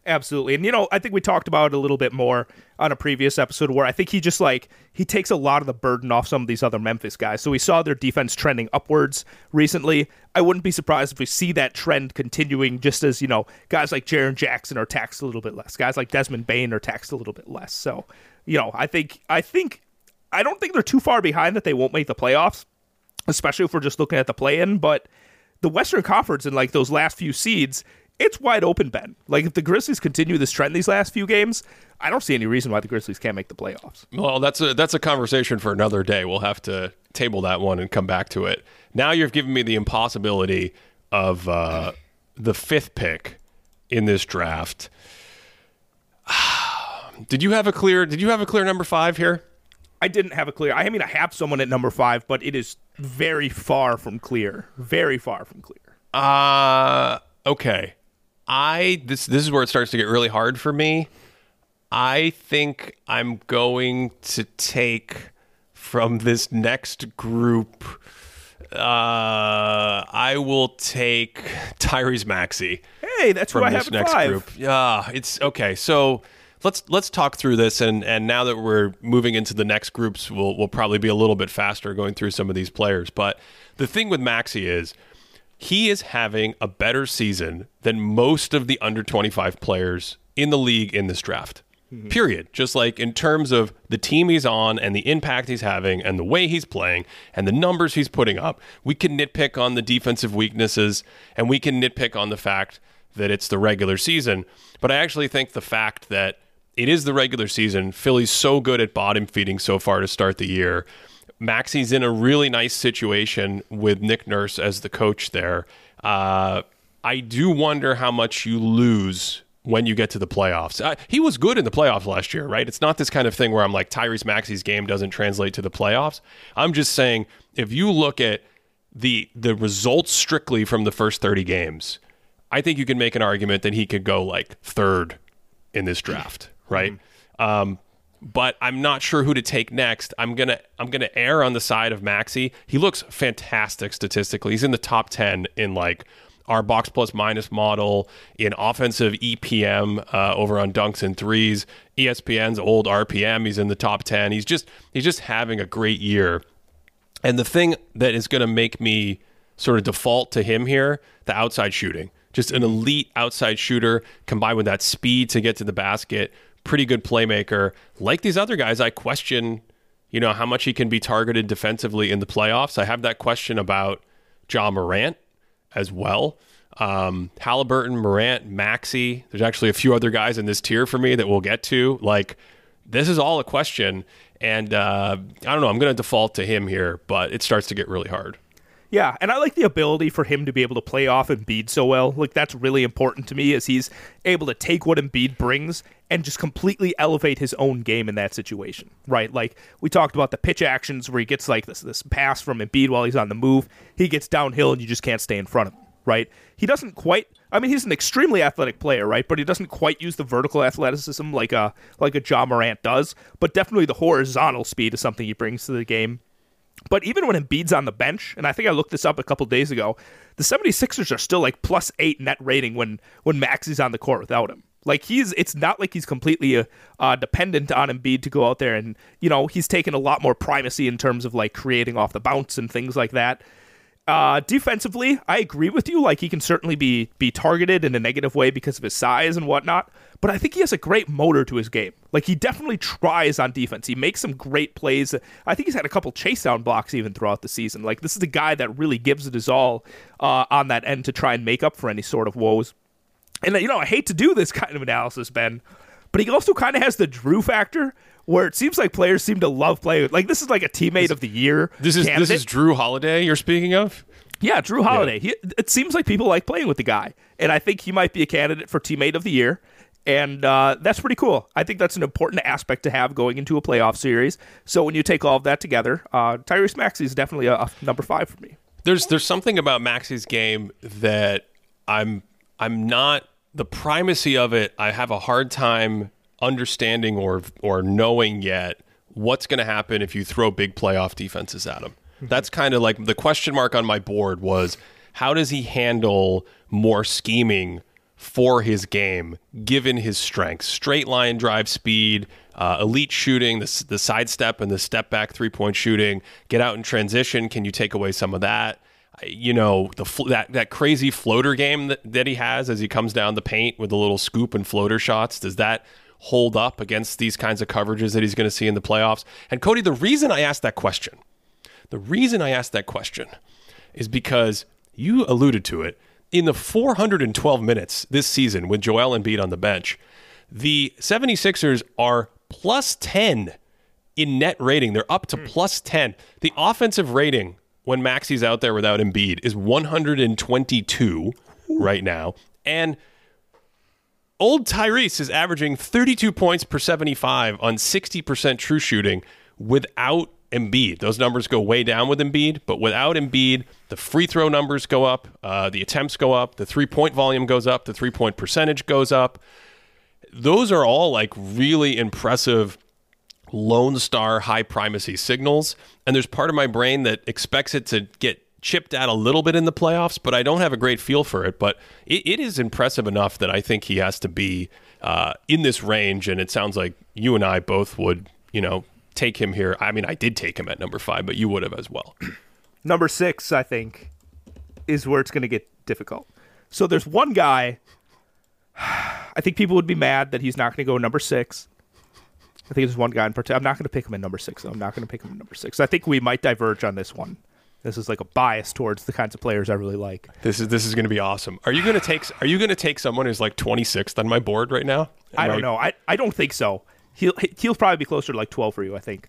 Absolutely. And you know, I think we talked about it a little bit more on a previous episode where I think he just like he takes a lot of the burden off some of these other Memphis guys. So we saw their defense trending upwards recently. I wouldn't be surprised if we see that trend continuing just as, you know, guys like Jaren Jackson are taxed a little bit less. Guys like Desmond Bane are taxed a little bit less. So, you know, I think I think I don't think they're too far behind that they won't make the playoffs, especially if we're just looking at the play in, but the Western Conference and like those last few seeds, it's wide open, Ben. Like if the Grizzlies continue this trend these last few games, I don't see any reason why the Grizzlies can't make the playoffs. Well, that's a that's a conversation for another day. We'll have to table that one and come back to it. Now you've given me the impossibility of uh, the fifth pick in this draft. (sighs) did you have a clear? Did you have a clear number five here? I didn't have a clear. I mean, I have someone at number five, but it is very far from clear. Very far from clear. Uh okay. I this this is where it starts to get really hard for me. I think I'm going to take from this next group. Uh, I will take Tyrese Maxey Hey, that's who from I this have next five. group. Yeah, it's okay. So let's let's talk through this, and and now that we're moving into the next groups, we'll we'll probably be a little bit faster going through some of these players. But the thing with Maxey is he is having a better season than most of the under 25 players in the league in this draft. Mm-hmm. Period. Just like in terms of the team he's on and the impact he's having and the way he's playing and the numbers he's putting up. We can nitpick on the defensive weaknesses and we can nitpick on the fact that it's the regular season. But I actually think the fact that it is the regular season, Philly's so good at bottom feeding so far to start the year. Maxey's in a really nice situation with Nick Nurse as the coach there. Uh, I do wonder how much you lose when you get to the playoffs. Uh, he was good in the playoffs last year, right? It's not this kind of thing where I'm like Tyrese Maxey's game doesn't translate to the playoffs. I'm just saying if you look at the the results strictly from the first 30 games, I think you can make an argument that he could go like third in this draft, right? Um, but I'm not sure who to take next. I'm gonna I'm gonna err on the side of Maxey. He looks fantastic statistically. He's in the top ten in like our box plus minus model in offensive EPM uh, over on dunks and threes. ESPN's old RPM. He's in the top ten. He's just he's just having a great year. And the thing that is to make me sort of default to him here, the outside shooting. Just an elite outside shooter combined with that speed to get to the basket. Pretty good playmaker. Like these other guys, I question, you know, how much he can be targeted defensively in the playoffs. I have that question about Ja Morant as well. Um, Halliburton, Morant, Maxey. There's actually a few other guys in this tier for me that we'll get to. Like, this is all a question. And uh, I don't know. I'm going to default to him here, but it starts to get really hard. Yeah, and I like the ability for him to be able to play off Embiid so well. Like that's really important to me, as he's able to take what Embiid brings and just completely elevate his own game in that situation. Right? Like we talked about the pitch actions where he gets like this this pass from Embiid while he's on the move. He gets downhill and you just can't stay in front of him. Right? He doesn't quite. I mean, he's an extremely athletic player, right? But he doesn't quite use the vertical athleticism like a like a Ja Morant does. But definitely the horizontal speed is something he brings to the game. But even when Embiid's on the bench, and I think I looked this up a couple days ago, the 76ers are still like plus eight net rating when when Max is on the court without him. Like he's, it's not like he's completely uh, uh, dependent on Embiid to go out there, and you know he's taken a lot more primacy in terms of like creating off the bounce and things like that. Uh, defensively, I agree with you. Like he can certainly be be targeted in a negative way because of his size and whatnot. But I think he has a great motor to his game. Like he definitely tries on defense. He makes some great plays. I think he's had a couple chase down blocks even throughout the season. Like this is a guy that really gives it his all uh, on that end to try and make up for any sort of woes. And you know, I hate to do this (laughs) kind of analysis, Ben, but he also kind of has the Jrue factor where it seems like players seem to love playing. Like this is like a teammate of the year. This is candidate. this is Jrue Holiday you're speaking of. Yeah, Jrue Holiday. He, it seems like people like playing with the guy, and I think he might be a candidate for teammate of the year. And uh, that's pretty cool. I think that's an important aspect to have going into a playoff series. So when you take all of that together, uh, Tyrese Maxey is definitely a, a number five for me. There's there's something about Maxey's game that I'm I'm not the primacy of it. I have a hard time understanding or or knowing yet what's going to happen if you throw big playoff defenses at him. That's kind of like the question mark on my board was how does he handle more scheming for his game given his strengths? Straight line drive speed, uh, elite shooting, the, the sidestep and the step back three point shooting, get out in transition. Can you take away some of that? you know the that that crazy floater game that, that he has as he comes down the paint with the little scoop and floater shots does that hold up against these kinds of coverages that he's going to see in the playoffs and cody the reason i asked that question the reason i asked that question is because you alluded to it. In the 412 minutes this season with Joel and Embiid on the bench, the 76ers are plus 10 in net rating. They're up to hmm. plus 10. The offensive rating when Maxey's out there without Embiid is 122 right now. And old Tyrese is averaging 32 points per 75 on 60% true shooting without Embiid. Those numbers go way down with Embiid, but without Embiid, the free throw numbers go up, uh, the attempts go up, the three point volume goes up, the three point percentage goes up. Those are all like really impressive Lone Star high primacy signals. And there's part of my brain that expects it to get chipped out a little bit in the playoffs, but I don't have a great feel for it. But it, it is impressive enough that I think he has to be uh, in this range. And it sounds like you and I both would, you know, take him here. I mean, I did take him at number five, but you would have as well. (clears throat) Number six, I think, is where it's going to get difficult. So there's one guy. (sighs) I think people would be mad that he's not going to go number six. I think there's one guy in particular. I'm not going to pick him in number six. Though. I'm not going to pick him in number six. I think we might diverge on this one. This is like a bias towards the kinds of players I really like. This is this is going to be awesome. Are you going to take Are you going to take someone who's like 26th on my board right now? Am I don't know. I, I don't think so. He'll he'll probably be closer to like 12 for you. I think.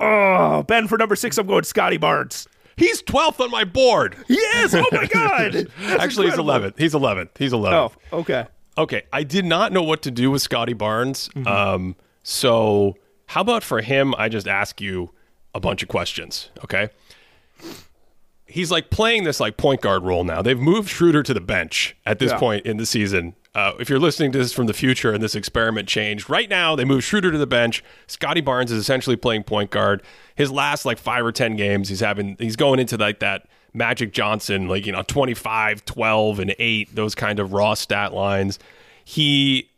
Oh, Ben for number six. I'm going Scotty Barnes. He's 12th on my board. Yes. Oh my God. (laughs) Actually, incredible. he's 11th. He's 11th. He's 11th. Oh, okay. Okay, I did not know what to do with Scotty Barnes. Mm-hmm. Um, so how about for him? I just ask you a bunch of questions. Okay. He's like playing this like point guard role now. They've moved Schroeder to the bench at this Yeah. point in the season. Uh, if you're listening to this from the future and this experiment changed, right now they move Schroeder to the bench. Scotty Barnes is essentially playing point guard. His last like five or ten games, he's having he's going into like that Magic Johnson, like you know, 25, 12, and eight, those kind of raw stat lines. He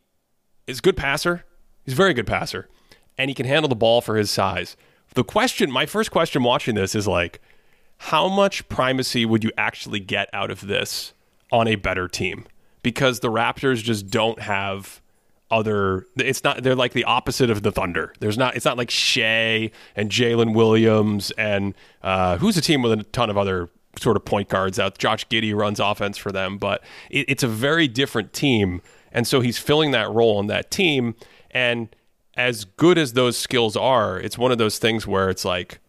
is a good passer. He's a very good passer, and he can handle the ball for his size. The question, my first question watching this is like, how much primacy would you actually get out of this on a better team? Because the Raptors just don't have other. It's not. They're like the opposite of the Thunder. There's not. It's not like Shai and Jalen Williams and uh, who's a team with a ton of other sort of point guards out. Josh Giddey runs offense for them, but it, it's a very different team, and so he's filling that role on that team. And as good as those skills are, it's one of those things where it's like,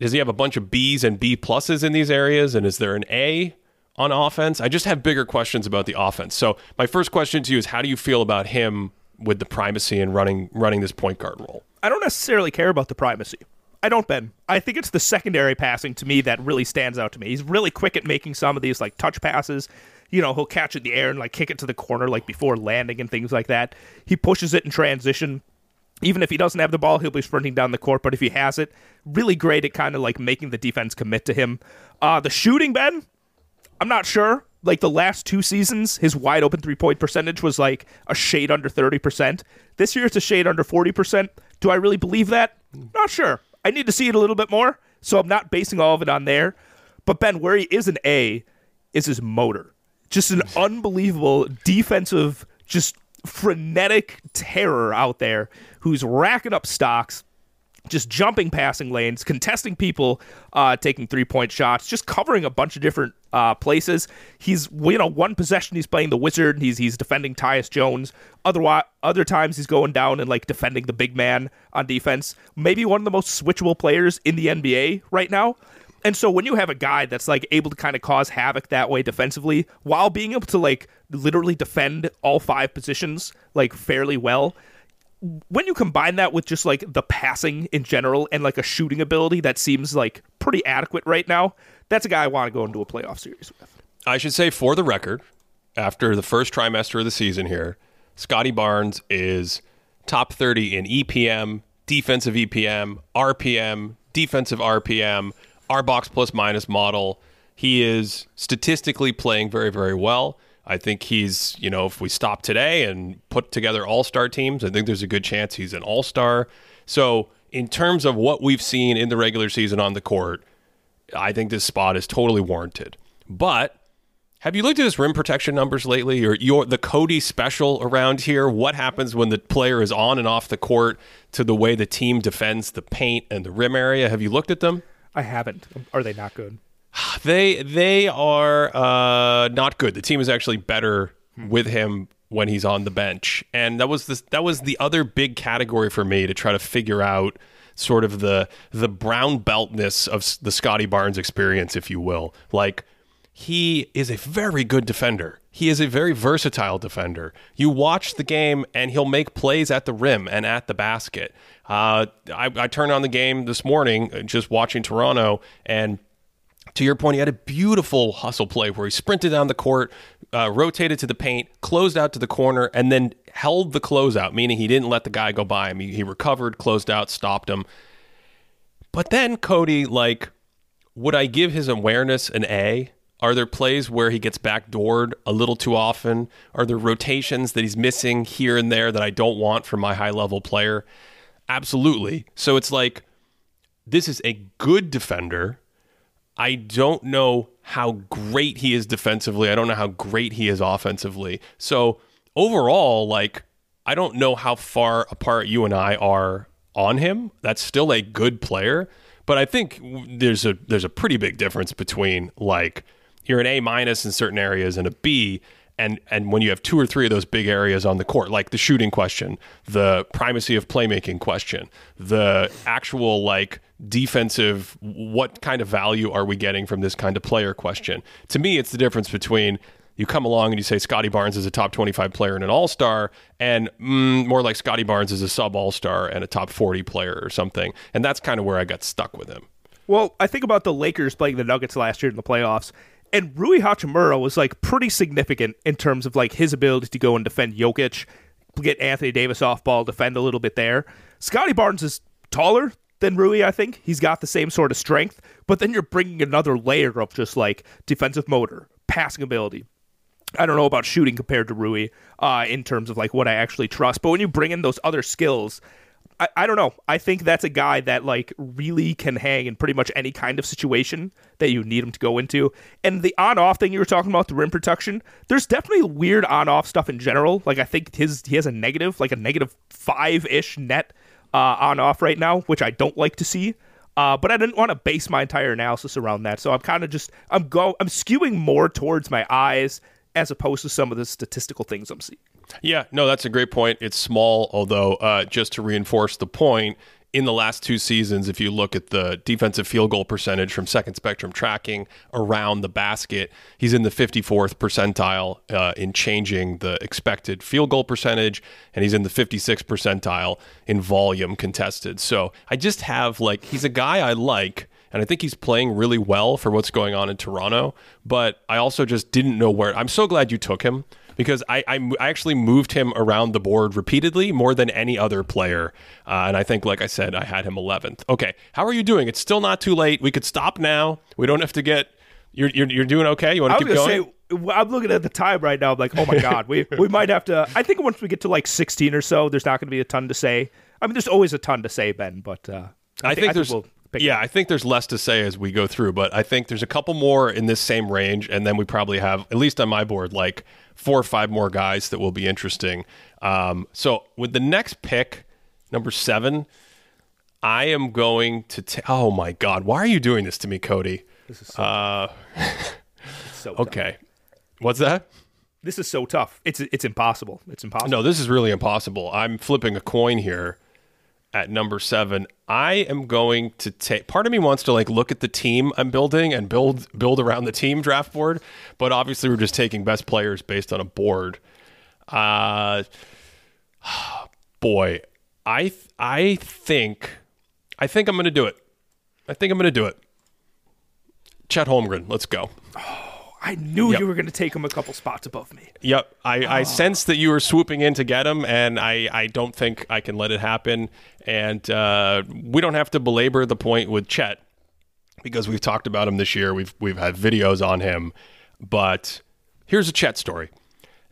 does he have a bunch of B's and B pluses in these areas, and is there an A? On offense, I just have bigger questions about the offense. So, my first question to you is: How do you feel about him with the primacy and running running this point guard role? I don't necessarily care about the primacy. I don't, Ben. I think it's the secondary passing to me that really stands out to me. He's really quick at making some of these like touch passes. You know, he'll catch it in the air and like kick it to the corner like before landing and things like that. He pushes it in transition. Even if he doesn't have the ball, he'll be sprinting down the court. But if he has it, really great at kind of like making the defense commit to him. Uh, the shooting, Ben, I'm not sure. Like the last two seasons, his wide open three point percentage was like a shade under 30%. This year it's a shade under 40%. Do I really believe that? Not sure. I need to see it a little bit more, so I'm not basing all of it on there. But Ben, where he is an A is his motor. Just an unbelievable defensive, just frenetic terror out there who's racking up stocks just jumping passing lanes, contesting people, uh, taking three point shots, just covering a bunch of different uh, places. He's you know one possession he's playing the wizard, he's he's defending Tyus Jones. Otherwise, other times he's going down and like defending the big man on defense. Maybe one of the most switchable players in the NBA right now. And so when you have a guy that's like able to kind of cause havoc that way defensively while being able to like literally defend all five positions like fairly well, when you combine that with just like the passing in general and like a shooting ability that seems like pretty adequate right now, that's a guy I want to go into a playoff series with. I should say, for the record, after the first trimester of the season here, Scotty Barnes is top 30 in EPM, defensive EPM, RPM, defensive RPM, R box plus minus model. He is statistically playing very, very well. I think he's, you know, if we stop today and put together all star teams, I think there's a good chance he's an all star. So, in terms of what we've seen in the regular season on the court, I think this spot is totally warranted. But have you looked at his rim protection numbers lately, or your the Cody special around here? What happens when the player is on and off the court to the way the team defends the paint and the rim area? Have you looked at them? I haven't. Are they not good? They they are uh, not good. The team is actually better with him when he's on the bench, and that was the that was the other big category for me to try to figure out sort of the the brown beltness of the Scotty Barnes experience, if you will. Like he is a very good defender. He is a very versatile defender. You watch the game, and he'll make plays at the rim and at the basket. Uh, I, I turned on the game this morning, uh, just watching Toronto, and to your point, he had a beautiful hustle play where he sprinted down the court, uh, rotated to the paint, closed out to the corner, and then held the closeout, meaning he didn't let the guy go by him. He, he recovered, closed out, stopped him. But then Cody, like, would I give his awareness an A? Are there plays where he gets backdoored a little too often? Are there rotations that he's missing here and there that I don't want from my high level player? Absolutely. So it's like, this is a good defender. I don't know how great he is defensively. I don't know how great he is offensively. So overall, like, I don't know how far apart you and I are on him. That's still a good player, but I think there's a there's a pretty big difference between like you're an A minus in certain areas and a B and and when you have two or three of those big areas on the court, like the shooting question, the primacy of playmaking question, the actual like defensive what kind of value are we getting from this kind of player question. To me, it's the difference between you come along and you say Scotty Barnes is a top 25 player and an all star, and mm, more like Scotty Barnes is a sub all star and a top 40 player or something. And that's kind of where I got stuck with him. Well, I think about the Lakers playing the Nuggets last year in the playoffs, and Rui Hachimura was like pretty significant in terms of like his ability to go and defend Jokic, get Anthony Davis off ball, defend a little bit there. Scotty Barnes is taller than Rui, I think. He's got the same sort of strength, but then you're bringing another layer of just like defensive motor, passing ability, I don't know about shooting compared to Rui uh, in terms of like what I actually trust. But when you bring in those other skills, I, I don't know. I think that's a guy that like really can hang in pretty much any kind of situation that you need him to go into. And the on off thing you were talking about, the rim protection, there's definitely weird on off stuff in general. Like I think his he has a negative, like a negative five ish net uh, on off right now, which I don't like to see. Uh, but I didn't want to base my entire analysis around that, so I'm kind of just I'm go I'm skewing more towards my eyes as opposed to some of the statistical things I'm seeing. Yeah, no, that's a great point. It's small, although uh, just to reinforce the point, in the last two seasons, if you look at the defensive field goal percentage from Second Spectrum tracking around the basket, he's in the 54th percentile uh, in changing the expected field goal percentage, and he's in the 56th percentile in volume contested. So I just have like, he's a guy I like. And I think he's playing really well for what's going on in Toronto. But I also just didn't know where. I'm so glad you took him because I, I, I actually moved him around the board repeatedly more than any other player. Uh, and I think, like I said, I had him 11th. Okay. How are you doing? It's still not too late. We could stop now. We don't have to get. You're, you're, you're doing okay? You want I to keep gonna going? say I'm looking at the time right now. I'm like, oh my (laughs) god, we we might have to. I think once we get to like 16 or so, there's not going to be a ton to say. I mean, there's always a ton to say, Ben, but uh, I, think, there's we'll pick yeah. I think there's less to say as we go through, but I think there's a couple more in this same range, and then we probably have at least on my board like four or five more guys that will be interesting. Um, so with the next pick, number seven, I am going to. ta- oh my God, why are you doing this to me, Cody? This is so, Uh, so (laughs) tough. okay, what's that? This is so tough. It's it's impossible. It's impossible. No, this is really impossible. I'm flipping a coin here at number seven. I am going to take. Part of me wants to like look at the team I'm building and build build around the team draft board, but obviously we're just taking best players based on a board. Uh, (sighs) boy, I th- I think I think I'm going to do it. I think I'm going to do it. Chet Holmgren, let's go. (sighs) (sighs) I knew Yep. you were going to take him a couple spots above me. Yep, I, I sense that you were swooping in to get him, and I, I don't think I can let it happen. And uh, we don't have to belabor the point with Chet because we've talked about him this year. We've we've had videos on him, but here's a Chet story.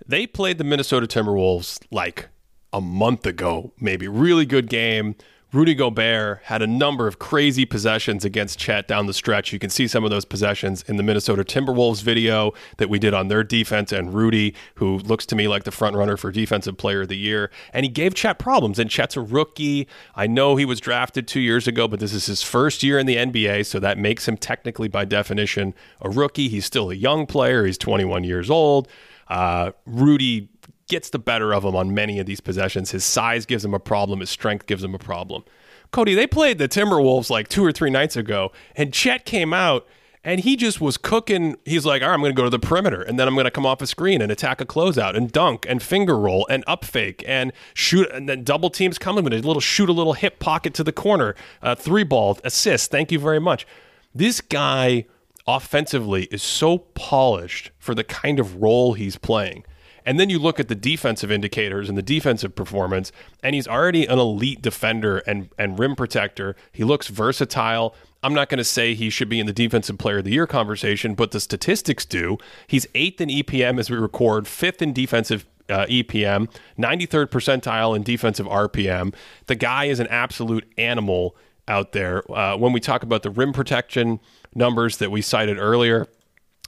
They played the Minnesota Timberwolves like a month ago, maybe. Really good game, Rudy Gobert had a number of crazy possessions against Chet down the stretch. You can see some of those possessions in the Minnesota Timberwolves video that we did on their defense and Rudy, who looks to me like the front runner for defensive player of the year. And he gave Chet problems. And Chet's a rookie. I know he was drafted two years ago, but this is his first year in the NBA, so that makes him technically, by definition, a rookie. He's still a young player. He's 21 years old. Uh, Rudy gets the better of him on many of these possessions. His size gives him a problem, his strength gives him a problem. Cody, they played the Timberwolves like two or three nights ago, and Chet came out and he just was cooking. He's like, all right, I'm going to go to the perimeter, and then I'm going to come off a screen and attack a closeout and dunk and finger roll and up fake and shoot, and then double teams coming with a little shoot a little hip pocket to the corner, uh, three ball assist. Thank you very much. This guy offensively is so polished for the kind of role he's playing. And then you look at the defensive indicators and the defensive performance, and he's already an elite defender and, and rim protector. He looks versatile. I'm not going to say he should be in the defensive player of the year conversation, but the statistics do. He's eighth in EPM as we record, fifth in defensive uh, EPM, 93rd percentile in defensive RPM. The guy is an absolute animal out there. Uh, when we talk about the rim protection numbers that we cited earlier,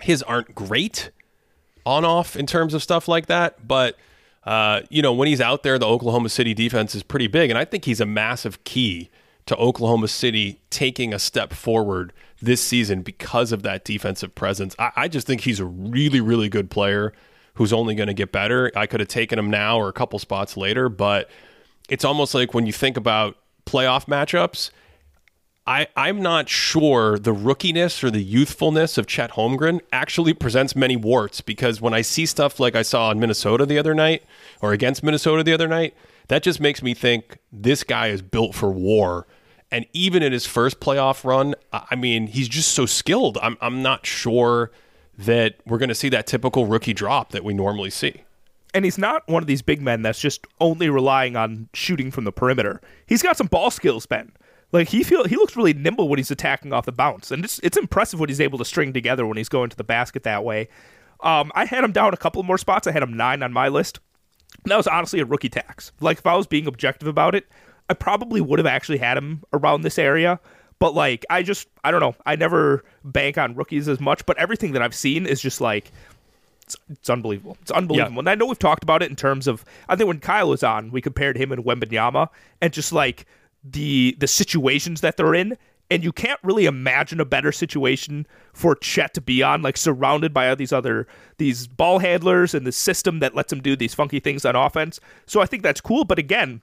his aren't great on off in terms of stuff like that. But, uh, you know, when he's out there, the Oklahoma City defense is pretty big. And I think he's a massive key to Oklahoma City taking a step forward this season because of that defensive presence. I, I just think he's a really, really good player who's only going to get better. I could have taken him now or a couple spots later, but it's almost like when you think about playoff matchups, I, I'm not sure the rookiness or the youthfulness of Chet Holmgren actually presents many warts because when I see stuff like I saw in Minnesota the other night or against Minnesota the other night, that just makes me think this guy is built for war. And even in his first playoff run, I mean, he's just so skilled. I'm, I'm not sure that we're going to see that typical rookie drop that we normally see. And he's not one of these big men that's just only relying on shooting from the perimeter. He's got some ball skills, Ben. Like he feel he looks really nimble when he's attacking off the bounce, and it's it's impressive what he's able to string together when he's going to the basket that way. Um, I had him down a couple more spots. I had him nine on my list. That was honestly a rookie tax. Like if I was being objective about it, I probably would have actually had him around this area. But like I just I don't know. I never bank on rookies as much, but everything that I've seen is just like it's, it's unbelievable. It's unbelievable. Yeah. And I know we've talked about it in terms of I think when Kyle was on, we compared him and Wembanyama and just like the the situations that they're in and you can't really imagine a better situation for Chet to be on, like surrounded by all these other these ball handlers and the system that lets him do these funky things on offense. So I think that's cool. But again,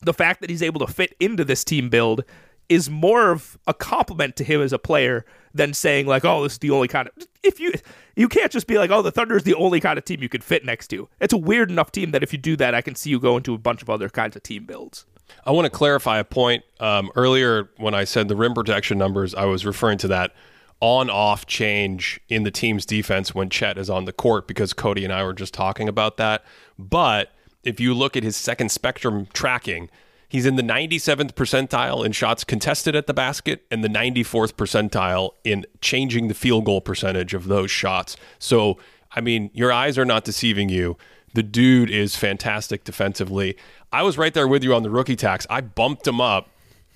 the fact that he's able to fit into this team build is more of a compliment to him as a player than saying like, oh, this is the only kind of if you you can't just be like, oh, the Thunder is the only kind of team you could fit next to. It's a weird enough team that if you do that, I can see you go into a bunch of other kinds of team builds. I want to clarify a point. Um, earlier, when I said the rim protection numbers, I was referring to that on off change in the team's defense when Chet is on the court because Cody and I were just talking about that. But if you look at his second spectrum tracking, he's in the 97th percentile in shots contested at the basket and the 94th percentile in changing the field goal percentage of those shots. So, I mean, your eyes are not deceiving you. The dude is fantastic defensively. I was right there with you on the rookie tax. I bumped him up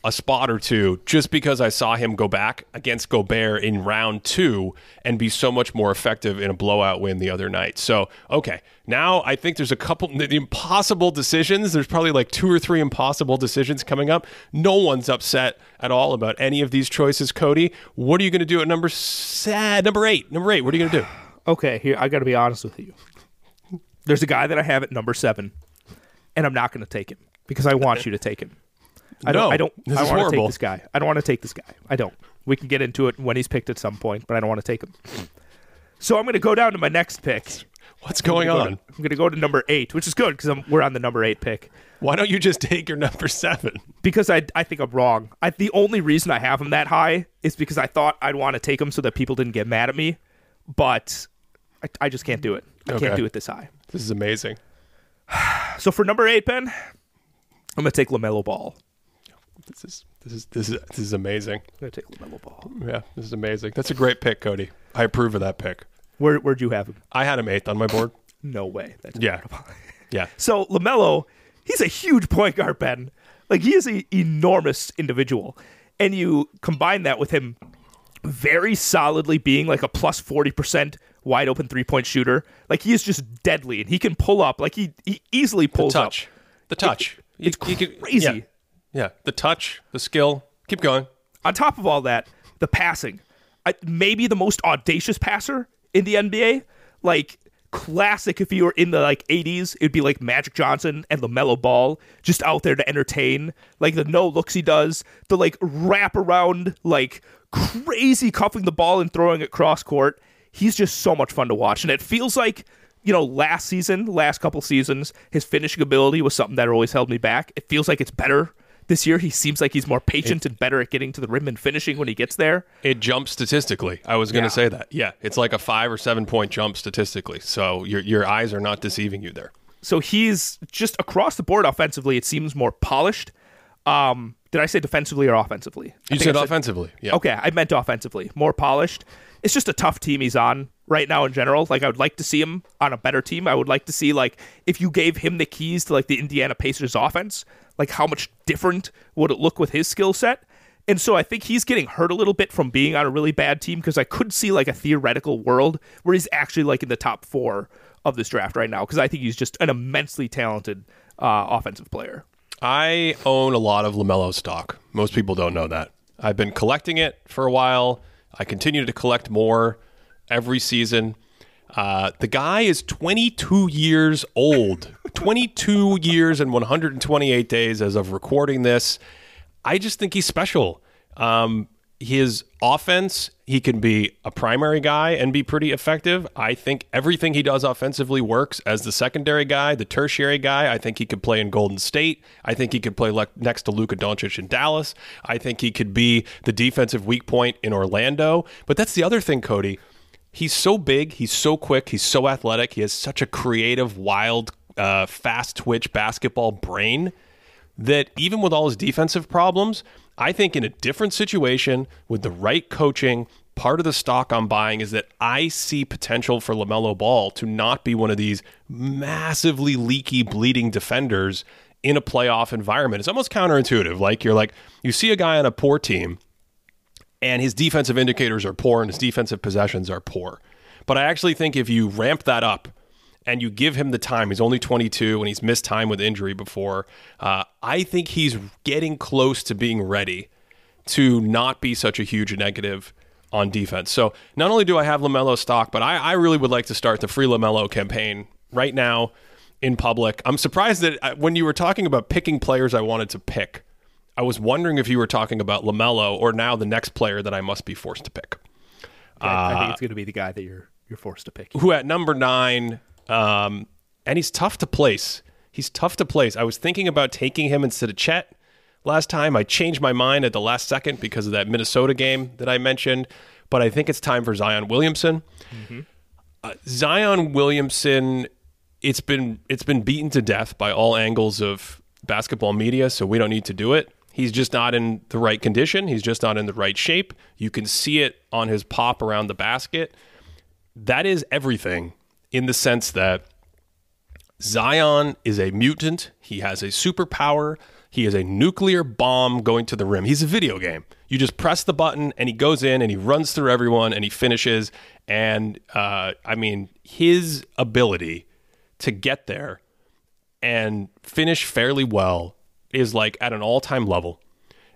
a spot or two just because I saw him go back against Gobert in round two and be so much more effective in a blowout win the other night. So, okay, now I think there's a couple the impossible decisions. There's probably like two or three impossible decisions coming up. No one's upset at all about any of these choices, Cody. What are you going to do at number sad, number eight? Number eight, what are you going to do? (sighs) Okay, here I got to be honest with you. There's a guy that I have at number seven and I'm not going to take him because I want you to take him. I don't. No, I don't. This I is want to take this guy. I don't want to take this guy. I don't. We can get into it when he's picked at some point, but I don't want to take him. So I'm going to go down to my next pick. What's going I'm on? to- I'm going to go to number eight, which is good because we're on the number eight pick. Why don't you just take your number seven? Because I, I think I'm wrong. I, the only reason I have him that high is because I thought I'd want to take him so that people didn't get mad at me, but I, I just can't do it. I Okay. can't do it this high. This is amazing. (sighs) So for number eight, Ben, I'm going to take Lamelo Ball. This is this is this is this is amazing. I'm going to take Lamelo Ball. Yeah, this is amazing. That's a great pick, Cody. I approve of that pick. Where where'd you have him? I had him eighth on my board. No way. That's Yeah, (laughs) yeah. So Lamelo, he's a huge point guard, Ben. Like he is an enormous individual, and you combine that with him very solidly being like a plus forty percent wide open three point shooter. Like he is just deadly, and he can pull up. Like he he easily pulls touch. up. The touch. You- It's you could- crazy. yeah. Yeah, the touch, the skill. Keep going. On top of all that, the passing. I, maybe the most audacious passer in the NBA. Like classic if you were in the like 80s, it'd be like Magic Johnson and LaMelo Ball just out there to entertain. Like the no looks he does, the like wrap around like crazy cuffing the ball and throwing it cross court. He's just so much fun to watch and it feels like you know, last season, last couple seasons, his finishing ability was something that always held me back. It feels like it's better this year. He seems like he's more patient and better at getting to the rim and finishing when he gets there. It jumps statistically. I was going to Yeah. say that. Yeah, it's like a five or seven point jump statistically. So your your eyes are not deceiving you there. So he's just across the board offensively. It seems more polished. Um, did I say defensively or offensively? You think said offensively. Yeah. Okay, I meant offensively, more polished. It's just a tough team he's on right now in general. Like I would like to see him on a better team. I would like to see like if you gave him the keys to like the Indiana Pacers offense, like how much different would it look with his skill set? And so I think he's getting hurt a little bit from being on a really bad team because I could see like a theoretical world where he's actually like in the top four of this draft right now because I think he's just an immensely talented uh, offensive player. I own a lot of LaMelo stock. Most people don't know that. I've been collecting it for a while. I continue to collect more every season. Uh, the guy is 22 years old. (laughs) 22 years and 128 days as of recording this. I just think he's special. Um, his offense, he can be a primary guy and be pretty effective. I think everything he does offensively works as the secondary guy, the tertiary guy. I think he could play in Golden State. I think he could play le- next to Luka Doncic in Dallas. I think he could be the defensive weak point in Orlando. But that's the other thing, Cody. He's so big, he's so quick, he's so athletic, he has such a creative, wild, uh, fast twitch basketball brain that even with all his defensive problems, I think in a different situation with the right coaching, part of the stock I'm buying is that I see potential for LaMelo Ball to not be one of these massively leaky, bleeding defenders in a playoff environment. It's almost counterintuitive. Like you're like, you see a guy on a poor team and his defensive indicators are poor and his defensive possessions are poor. But I actually think if you ramp that up and you give him the time, he's only 22 and he's missed time with injury before. Uh, I think he's getting close to being ready to not be such a huge negative on defense. So not only do I have LaMelo stock, but I, I really would like to start the free LaMelo campaign right now in public. I'm surprised that uh, when you were talking about picking players I wanted to pick, I was wondering if you were talking about LaMelo or now the next player that I must be forced to pick. I think it's going to be the guy that you're you're forced to pick. who at number nine, um, and he's tough to place. He's tough to place. I was thinking about taking him instead of Chet last time. I changed my mind at the last second because of that Minnesota game that I mentioned, but I think it's time for Zion Williamson. Uh, Zion Williamson, it's been it's been beaten to death by all angles of basketball media, so we don't need to do it. He's just not in the right condition. He's just not in the right shape. You can see it on his pop around the basket that is everything in the sense that Zion is a mutant. He has a superpower. He is a nuclear bomb going to the rim. He's a video game. You just press the button and he goes in and he runs through everyone and he finishes. And uh, I mean, his ability to get there and finish fairly well is like at an all time level.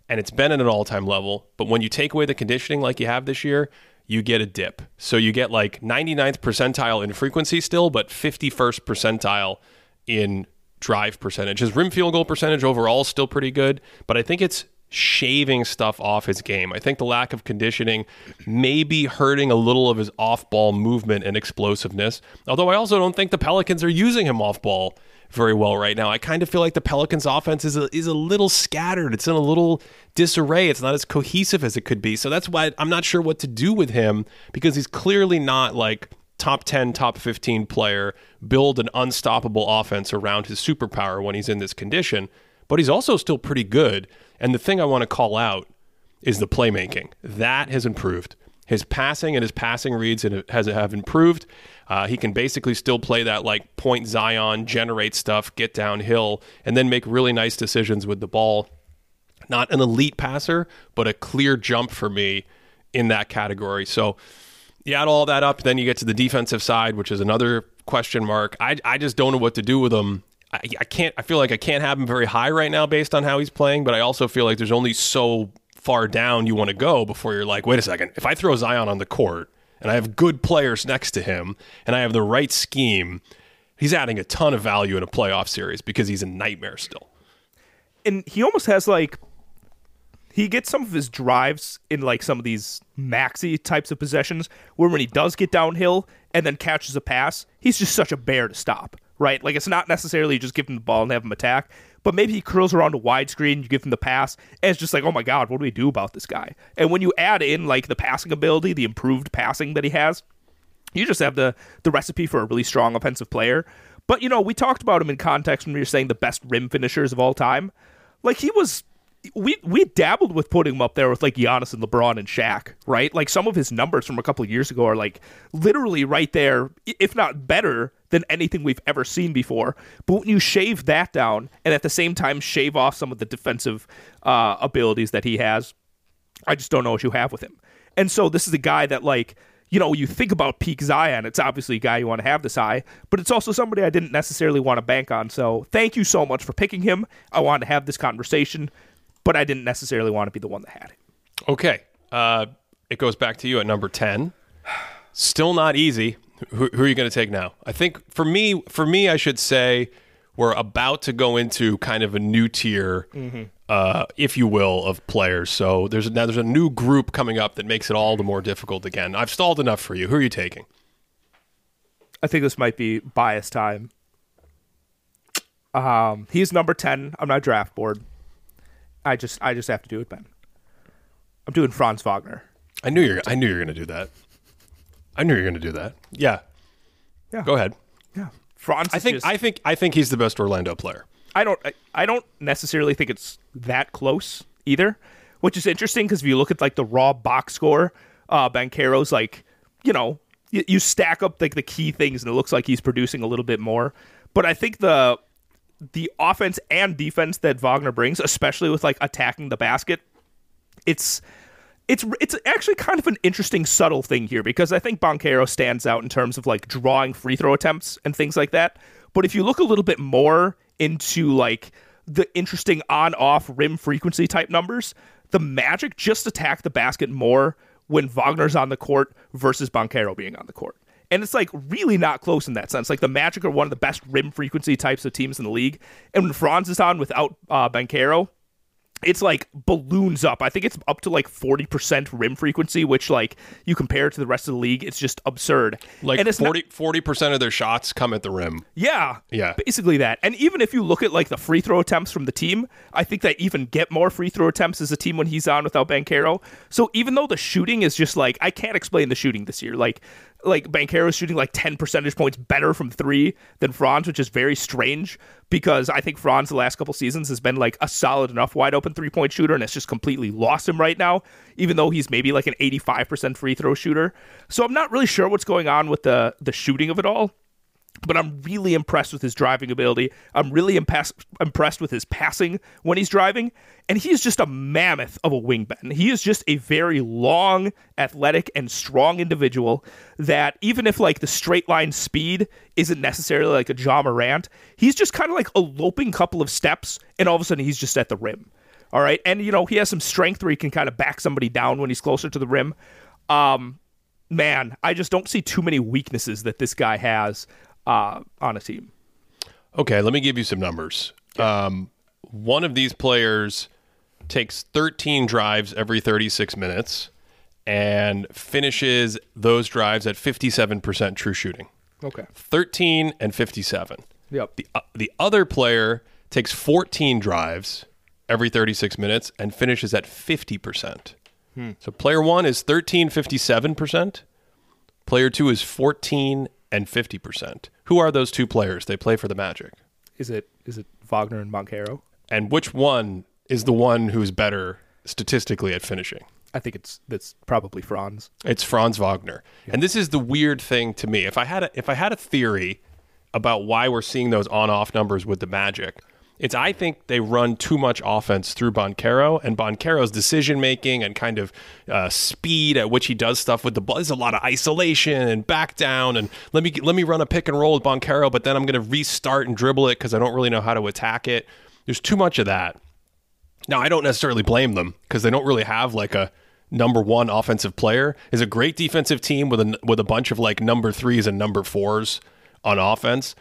And it's been at an all time level. But when you take away the conditioning like you have this year, you get a dip. So you get like 99th percentile in frequency still, but 51st percentile in drive percentage. His rim field goal percentage overall is still pretty good, but I think it's shaving stuff off his game. I think the lack of conditioning may be hurting a little of his off ball movement and explosiveness. Although I also don't think the Pelicans are using him off ball very well right now. I kind of feel like the Pelicans offense is a, is a little scattered. It's in a little disarray. It's not as cohesive as it could be. So that's why I'm not sure what to do with him because he's clearly not like top 10, top 15 player, build an unstoppable offense around his superpower when he's in this condition. But he's also still pretty good. And the thing I want to call out is the playmaking. That has improved. His passing and his passing reads has have improved. Uh, he can basically still play that like point Zion, generate stuff, get downhill, and then make really nice decisions with the ball. Not an elite passer, but a clear jump for me in that category. So you add all that up, then you get to the defensive side, which is another question mark. I, I just don't know what to do with him. I, I can't. I feel like I can't have him very high right now based on how he's playing, but I also feel like there's only so far down you want to go before you're like, wait a second. If I throw Zion on the court and I have good players next to him and I have the right scheme, he's adding a ton of value in a playoff series because he's a nightmare still. And he almost has like he gets some of his drives in like some of these maxi types of possessions where when he does get downhill and then catches a pass, he's just such a bear to stop, right? Like it's not necessarily just give him the ball and have him attack, but maybe he curls around a widescreen, you give him the pass, and it's just like, oh my god, what do we do about this guy? And when you add in like the passing ability, the improved passing that he has, you just have the the recipe for a really strong offensive player. But you know, we talked about him in context when we were saying the best rim finishers of all time. Like he was we we dabbled with putting him up there with like Giannis and LeBron and Shaq, right? Like some of his numbers from a couple of years ago are like literally right there, if not better than anything we've ever seen before. But when you shave that down and at the same time shave off some of the defensive uh, abilities that he has, I just don't know what you have with him. And so this is a guy that like you know, you think about peak Zion, it's obviously a guy you want to have this high, but it's also somebody I didn't necessarily want to bank on. So thank you so much for picking him. I wanted to have this conversation but I didn't necessarily want to be the one that had it. Okay. Uh, it goes back to you at number 10. Still not easy. Who, who are you going to take now? I think for me, for me, I should say we're about to go into kind of a new tier, mm-hmm. uh, if you will, of players. So there's now there's a new group coming up that makes it all the more difficult again. I've stalled enough for you. Who are you taking? I think this might be bias time. Um, he's number ten on my draft board. I just I just have to do it, Ben. I'm doing Franz Wagner. I knew you're I knew you were going to do that. I knew you're going to do that. Yeah. Yeah. Go ahead. Yeah. Franz I think just, I think I think he's the best Orlando player. I don't I, I don't necessarily think it's that close either, which is interesting because if you look at like the raw box score, uh Banchero's like, you know, you, you stack up like the key things and it looks like he's producing a little bit more. But I think the the offense and defense that Wagner brings, especially with like attacking the basket, it's it's it's actually kind of an interesting subtle thing here because I think Banchero stands out in terms of like drawing free throw attempts and things like that. But if you look a little bit more into like the interesting on off rim frequency type numbers, the Magic just attack the basket more when Wagner's on the court versus Banchero being on the court. And it's like really not close in that sense. Like the Magic are one of the best rim frequency types of teams in the league. And when Franz is on without uh, Banchero, it's like balloons up. I think it's up to like 40% rim frequency, which like you compare it to the rest of the league, it's just absurd. Like and it's 40 percent of their shots come at the rim. Yeah. Yeah. Basically that. And even if you look at like the free throw attempts from the team, I think they even get more free throw attempts as a team when he's on without Banchero. So even though the shooting is just like I can't explain the shooting this year. Like like Banchero is shooting like 10 percentage points better from three than Franz, which is very strange because I think Franz the last couple seasons has been like a solid enough wide open three point shooter and it's just completely lost him right now, even though he's maybe like an 85% free throw shooter. So I'm not really sure what's going on with the the shooting of it all but I'm really impressed with his driving ability. I'm really impressed with his passing when he's driving. And he is just a mammoth of a wingman. He is just a very long, athletic, and strong individual that even if like the straight line speed isn't necessarily like a Ja Morant, he's just kind of like a loping couple of steps, and all of a sudden he's just at the rim. All right. And, you know, he has some strength where he can kind of back somebody down when he's closer to the rim. Um, man, I just don't see too many weaknesses that this guy has uh, on a team. Okay, let me give you some numbers. Um, one of these players takes 13 drives every 36 minutes and finishes those drives at 57% true shooting. Okay. 13 and 57. Yep. The, uh, the other player takes 14 drives every 36 minutes and finishes at 50%. Hmm. So player one is 13, 57%. Player two is 14 and 50%. Who are those two players? They play for the Magic. Is it is it Wagner and Banchero? And which one is the one who's better statistically at finishing? I think it's that's probably Franz. It's Franz Wagner. And this is the weird thing to me. If I had a, if I had a theory about why we're seeing those on-off numbers with the Magic, it's I think they run too much offense through Banchero and Banchero's decision making and kind of uh, speed at which he does stuff with the ball. There's a lot of isolation and back down and let me let me run a pick and roll with Banchero, but then I'm going to restart and dribble it because I don't really know how to attack it. There's too much of that. Now I don't necessarily blame them because they don't really have like a number one offensive player. Is a great defensive team with a with a bunch of like number threes and number fours on offense.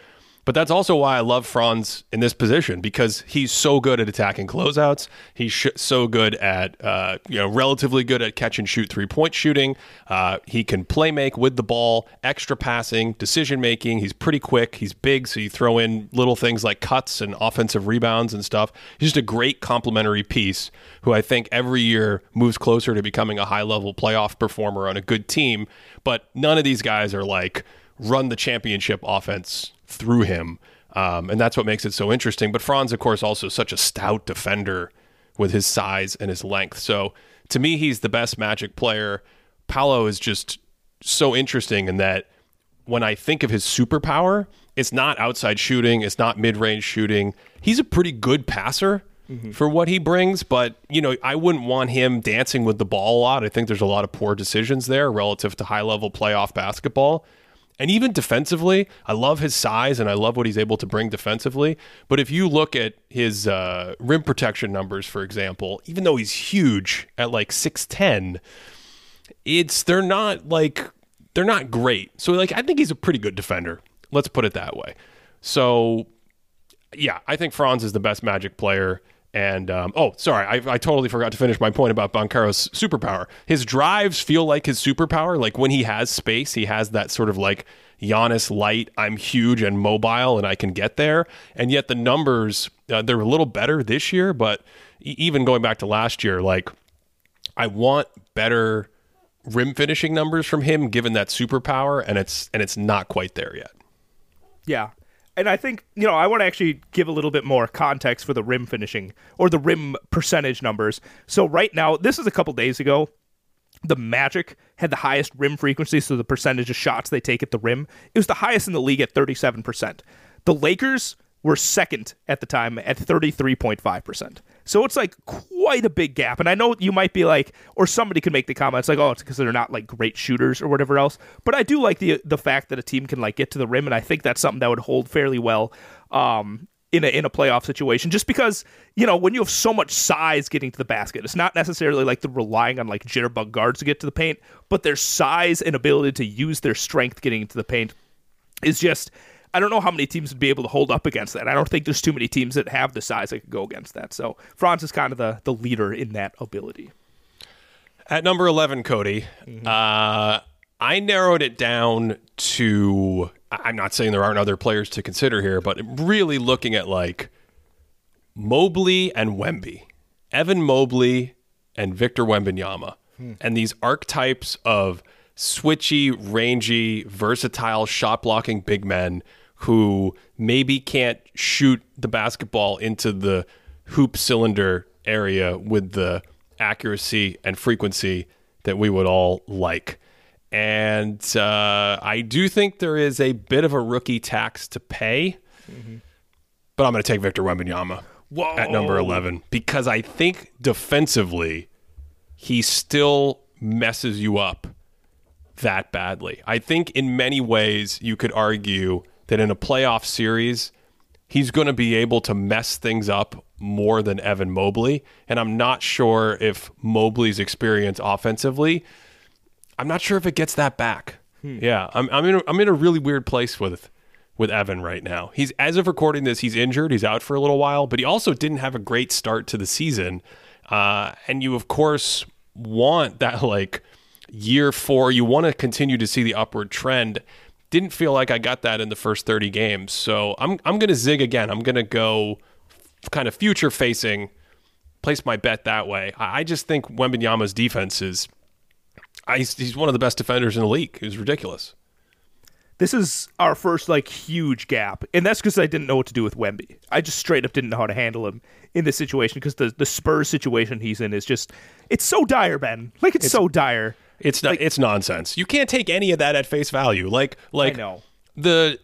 But that's also why I love Franz in this position because he's so good at attacking closeouts. He's sh- so good at, uh, you know, relatively good at catch and shoot three point shooting. Uh, he can play make with the ball, extra passing, decision making. He's pretty quick. He's big, so you throw in little things like cuts and offensive rebounds and stuff. He's just a great complementary piece who I think every year moves closer to becoming a high level playoff performer on a good team. But none of these guys are like run the championship offense through him. Um, and that's what makes it so interesting. But Franz, of course, also such a stout defender with his size and his length. So to me, he's the best Magic player. Paolo is just so interesting in that when I think of his superpower, it's not outside shooting, it's not mid range shooting. He's a pretty good passer. Mm-hmm. For what he brings, but you know, I wouldn't want him dancing with the ball a lot. I think there's a lot of poor decisions there relative to high level playoff basketball. And even defensively, I love his size and I love what he's able to bring defensively. But if you look at his uh, rim protection numbers, for example, even though he's huge at like 6'10, it's they're not like they're not great. So like I think he's a pretty good defender. Let's put it that way. So yeah, I think Franz is the best Magic player. And um, oh, sorry, I, I, totally forgot to finish my point about Banchero's superpower. His drives feel like his superpower. Like when he has space, he has that sort of like Giannis light. I'm huge and mobile, and I can get there. And yet the numbers uh, they're a little better this year, but even going back to last year, like I want better rim finishing numbers from him, given that superpower, and it's and it's not quite there yet. Yeah, and I think you know I want to actually give a little bit more context for the rim finishing or the rim percentage numbers. So right now, this is a couple days ago. The Magic had the highest rim frequency, so the percentage of shots they take at the rim it was the highest in the league at thirty seven percent. The Lakers were second at the time at 33.5%. So it's like quite a big gap. And I know you might be like, or somebody could make the comments like, oh, it's because they're not like great shooters or whatever else. But I do like the the fact that a team can like get to the rim, and I think that's something that would hold fairly well um, in a in a playoff situation. Just because you know when you have so much size getting to the basket, it's not necessarily like they're relying on like jitterbug guards to get to the paint, but their size and ability to use their strength getting into the paint is just I don't know how many teams would be able to hold up against that. I don't think there's too many teams that have the size that could go against that. So Franz is kind of the the leader in that ability. At number eleven, Cody, mm-hmm. uh, I narrowed it down to. I'm not saying there aren't other players to consider here, but really looking at like Mobley and Wemby, Evan Mobley and Victor Wembanyama, hmm. and these archetypes of switchy, rangy, versatile shot blocking big men who maybe can't shoot the basketball into the hoop cylinder area with the accuracy and frequency that we would all like. And uh, I do think there is a bit of a rookie tax to pay, mm-hmm. but I'm going to take Victor Wembanyama Whoa. at number 11 because I think defensively he still messes you up that badly. I think in many ways you could argue that in a playoff series, he's going to be able to mess things up more than Evan Mobley. And I'm not sure if Mobley's experience offensively, I'm not sure if it gets that back. Hmm. Yeah, I'm I'm in a, I'm in a really weird place with with Evan right now. He's as of recording this, he's injured. He's out for a little while, but he also didn't have a great start to the season. Uh, and you of course want that like year four. You want to continue to see the upward trend didn't feel like I got that in the first 30 games. So I'm I'm going to zig again. I'm going to go kind of future facing, place my bet that way. I, I just think Wembanyama's defense is I, he's one of the best defenders in the league. It was ridiculous. this is our first like huge gap, and that's because I didn't know what to do with Wemby. I just straight up didn't know how to handle him in this situation because the the Spurs situation he's in is just it's so dire, Ben. Like it's, so dire. It's not. it's nonsense. You can't take any of that at face value. Like, like know. the.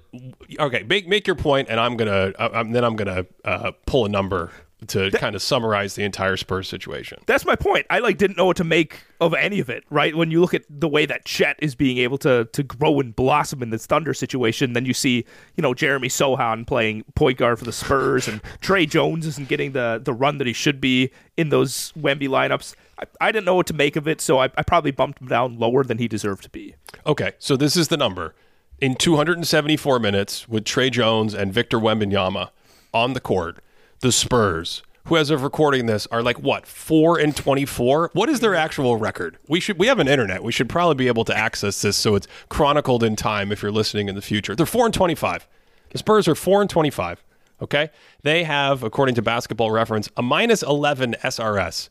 Okay, make make your point, and I'm gonna. Uh, um, then I'm gonna uh, pull a number to kind of summarize the entire Spurs situation. That's my point. I like didn't know what to make of any of it. Right when you look at the way that Chet is being able to to grow and blossom in this Thunder situation, then you see you know Jeremy Sochan playing point guard for the Spurs, and (laughs) Tre Jones isn't getting the the run that he should be in those Wemby lineups. I, I didn't know what to make of it, so I, I probably bumped him down lower than he deserved to be. Okay, so this is the number. In 274 minutes with Tre Jones and Victor Wembanyama on the court, the Spurs, who as of recording this are like what, 4 and 24? What is their actual record? We should we have an internet. We should probably be able to access this so it's chronicled in time if you're listening in the future. They're 4 and 25. The Spurs are 4 and 25. Okay? They have according to Basketball Reference a minus 11 SRS.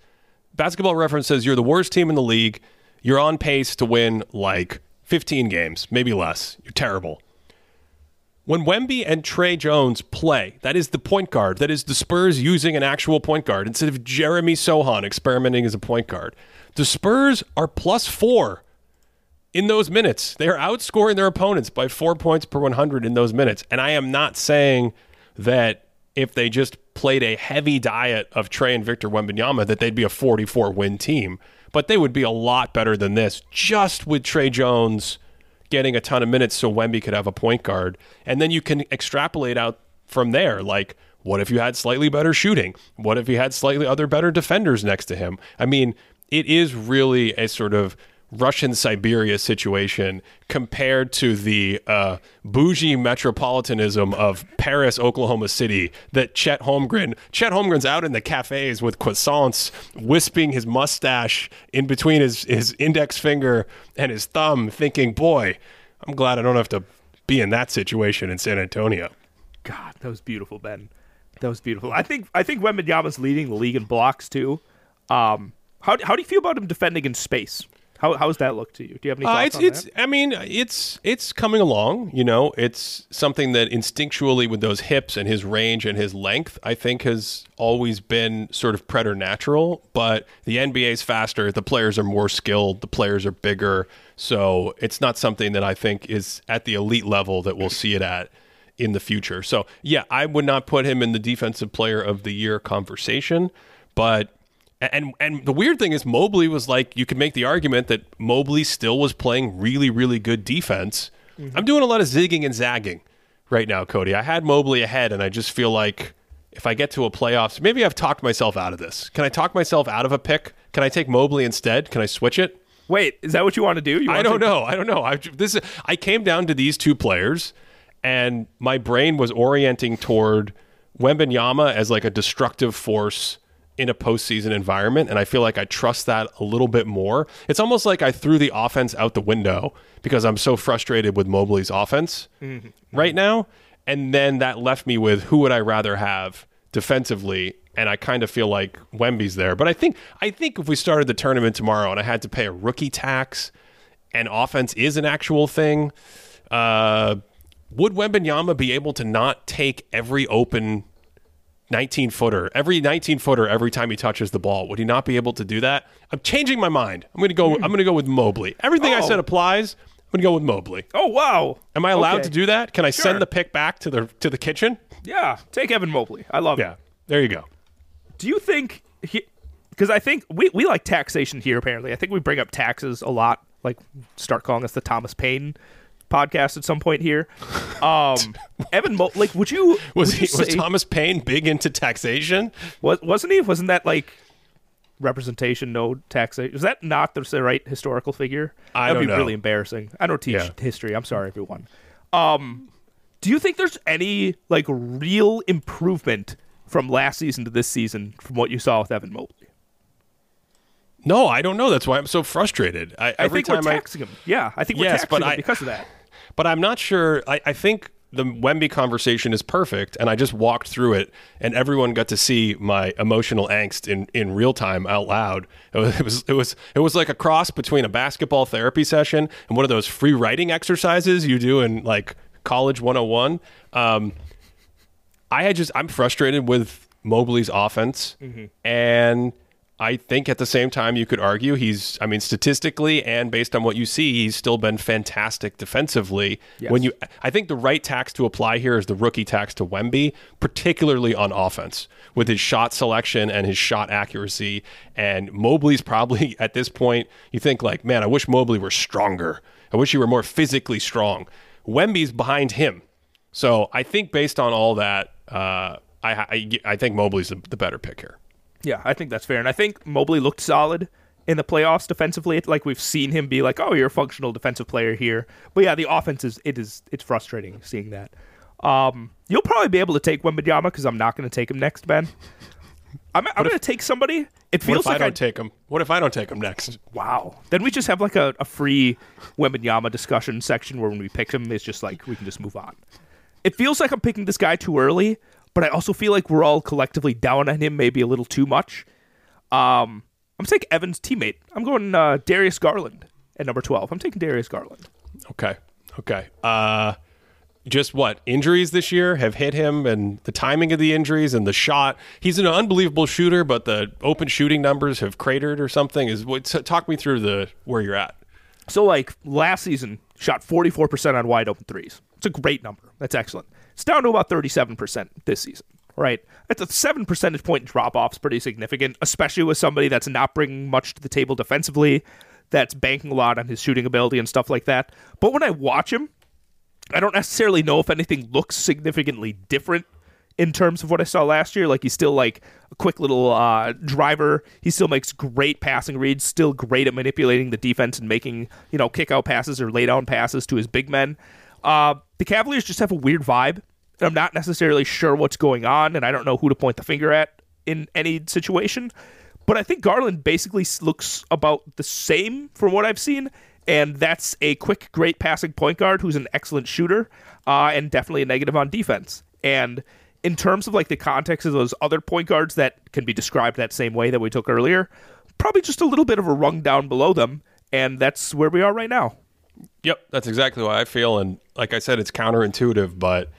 Basketball Reference says you're the worst team in the league. You're on pace to win like 15 games, maybe less. You're terrible. When Wemby and Tre Jones play, that is the point guard. That is the Spurs using an actual point guard instead of Jeremy Sochan experimenting as a point guard. The Spurs are plus four in those minutes. They are outscoring their opponents by four points per 100 in those minutes. And I am not saying that if they just played a heavy diet of Tre and Victor Wembanyama, that they'd be a 44 win team. But they would be a lot better than this just with Tre Jones getting a ton of minutes so Wemby could have a point guard. And then you can extrapolate out from there. Like, what if you had slightly better shooting? What if you had slightly other better defenders next to him? I mean, it is really a sort of Russian Siberia situation compared to the uh, bougie metropolitanism of Paris, Oklahoma City. That Chet Holmgren, Chet Holmgren's out in the cafes with croissants, wisping his mustache in between his his index finger and his thumb, thinking, "Boy, I'm glad I don't have to be in that situation in San Antonio." God, that was beautiful, Ben. That was beautiful. I think I think Wembanyama's leading the league in blocks too. Um, how how do you feel about him defending in space? How how's that look to you? Do you have any Uh, thoughts it's it's. that? I mean, it's it's coming along. You know, it's something that instinctually, with those hips and his range and his length, I think has always been sort of preternatural. But the NBA's faster. The players are more skilled. The players are bigger. So it's not something that I think is at the elite level that we'll see it at in the future. So yeah, I would not put him in the defensive player of the year conversation, but and and the weird thing is Mobley was like you could make the argument that Mobley still was playing really really good defense. Mm-hmm. I'm doing a lot of zigging and zagging right now, Cody. I had Mobley ahead and I just feel like if I get to a playoffs, maybe I've talked myself out of this. Can I talk myself out of a pick? Can I take Mobley instead? Can I switch it? Wait, is that what you want to do? You I don't to- know. I don't know. I this I came down to these two players, and my brain was orienting toward Wembanyama as like a destructive force in a postseason environment, and I feel like I trust that a little bit more. It's almost like I threw the offense out the window because I'm so frustrated with Mobley's offense right now, and then that left me with who would I rather have defensively. And I kind of feel like Wemby's there, but I think I think if we started the tournament tomorrow and I had to pay a rookie tax, and offense is an actual thing, uh, would Wembanyama be able to not take every open 19 footer, every 19 footer every time he touches the ball? Would he not be able to do that? I'm changing my mind. I'm going to go I'm going to go with Mobley. Everything I Oh. said applies. I'm going to go with Mobley. Oh wow! Am I allowed Okay. to do that? Can I Sure. send the pick back to the to the kitchen? Yeah, take Evan Mobley. I love it. Yeah. There you go. Do you think he? Because I think we we like taxation here. Apparently, I think we bring up taxes a lot. Like, start calling us the Thomas Paine podcast at some point here. Um, (laughs) Evan, Mo- like, would you? Was would he, you was say- Thomas Paine big into taxation? Was, wasn't he? Wasn't that like representation, no taxation? Was that not the right historical figure? I That'd don't be know. really embarrassing. I don't teach Yeah. history. I'm sorry, everyone. Um, do you think there's any like real improvement from last season to this season from what you saw with Evan Mobley? No, I don't know. That's why I'm so frustrated. I, I every think we're time I him. Yeah, I think we're Yes, taxing but him I- because of that. But I'm not sure. I, I think the Wemby conversation is perfect, and I just walked through it, and everyone got to see my emotional angst in, in real time out loud. It was, (laughs) it was it was it was like a cross between a basketball therapy session and one of those free writing exercises you do in like college 101. Um, I had just I'm frustrated with Mobley's offense, and I think at the same time you could argue he's I mean statistically and based on what you see he's still been fantastic defensively. Yes. When you I think the right tax to apply here is the rookie tax to Wemby, particularly on offense with his shot selection and his shot accuracy and Mobley's probably (laughs) at this point you think like man I wish Mobley were stronger. I wish he were more physically strong. Wemby's behind him. So I think based on all that uh, I, I I think Mobley's the, the better pick here. Yeah, I think that's fair. And I think Mobley looked solid in the playoffs defensively. Like we've seen him be like, "Oh, you're a functional defensive player here." But yeah, the offense is it is it's frustrating seeing that. Um, you'll probably be able to take Wembanyama because I'm not going to take him next, Ben. I'm, I'm going to take somebody. It What feels if I don't take him? What if I don't take him next? wow. Then we just have like a, a free Wembanyama discussion section where when we pick him, it's just like we can just move on. It feels like I'm picking this guy too early, but I also feel like we're all collectively down on him maybe a little too much. Um, I'm taking Evan's teammate. I'm going uh, Darius Garland at number 12. I'm taking Darius Garland. Okay. Okay. Uh just what injuries this year have hit him and the timing of the injuries and the shot he's an unbelievable shooter but the open shooting numbers have cratered or something is what talk me through the where you're at So, like last season, shot 44% on wide open threes. It's a great number. That's excellent. It's down to about 37% this season, right? That's a seven percentage point drop off is pretty significant, especially with somebody that's not bringing much to the table defensively, that's banking a lot on his shooting ability and stuff like that. But when I watch him, I don't necessarily know if anything looks significantly different in terms of what I saw last year. Like he's still like a quick little uh, driver. He still makes great passing reads. Still great at manipulating the defense and making you know kick out passes or lay down passes to his big men. Uh, the Cavaliers just have a weird vibe. I'm not necessarily sure what's going on, and I don't know who to point the finger at in any situation. But I think Garland basically looks about the same from what I've seen, and that's a quick, great passing point guard who's an excellent shooter uh, and definitely a negative on defense. And in terms of like the context of those other point guards that can be described that same way that we took earlier, probably just a little bit of a rung down below them, and that's where we are right now. Yep, that's exactly what I feel. And like I said, it's counterintuitive, but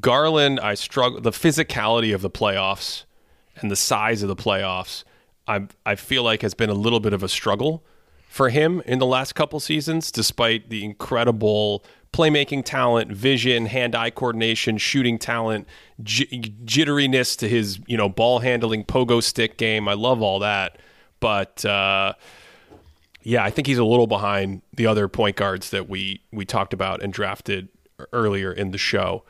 Garland, I struggle the physicality of the playoffs and the size of the playoffs. I I feel like has been a little bit of a struggle for him in the last couple seasons, despite the incredible playmaking talent, vision, hand-eye coordination, shooting talent, j- jitteriness to his you know ball handling, pogo stick game. I love all that, but. uh yeah, I think he's a little behind the other point guards that we we talked about and drafted earlier in the show.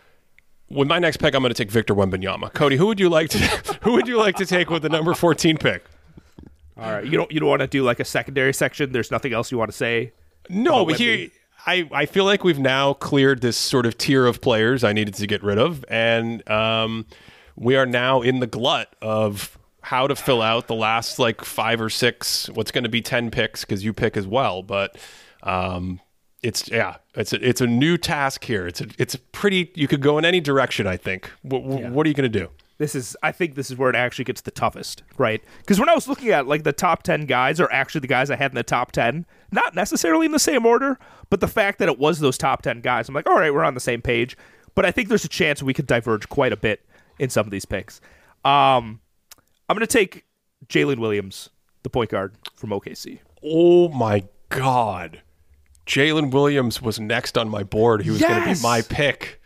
With my next pick, I'm going to take Victor Wembanyama. Cody, who would you like to (laughs) who would you like to take with the number 14 pick? All right, you don't you don't want to do like a secondary section. There's nothing else you want to say. No, but here I, I feel like we've now cleared this sort of tier of players I needed to get rid of, and um, we are now in the glut of how to fill out the last like five or six. What's going to be ten picks because you pick as well, but um, it's yeah, it's a, it's a new task here. It's a, it's a pretty. You could go in any direction. I think. What, what are you going to do? This is I think this is where it actually gets the toughest, right? Because when I was looking at like the top 10 guys are actually the guys I had in the top 10, not necessarily in the same order, but the fact that it was those top 10 guys, I'm like, "All right, we're on the same page." But I think there's a chance we could diverge quite a bit in some of these picks. Um I'm going to take Jalen Williams, the point guard from OKC. Oh my god, Jalen Williams was next on my board. He was going to be my pick.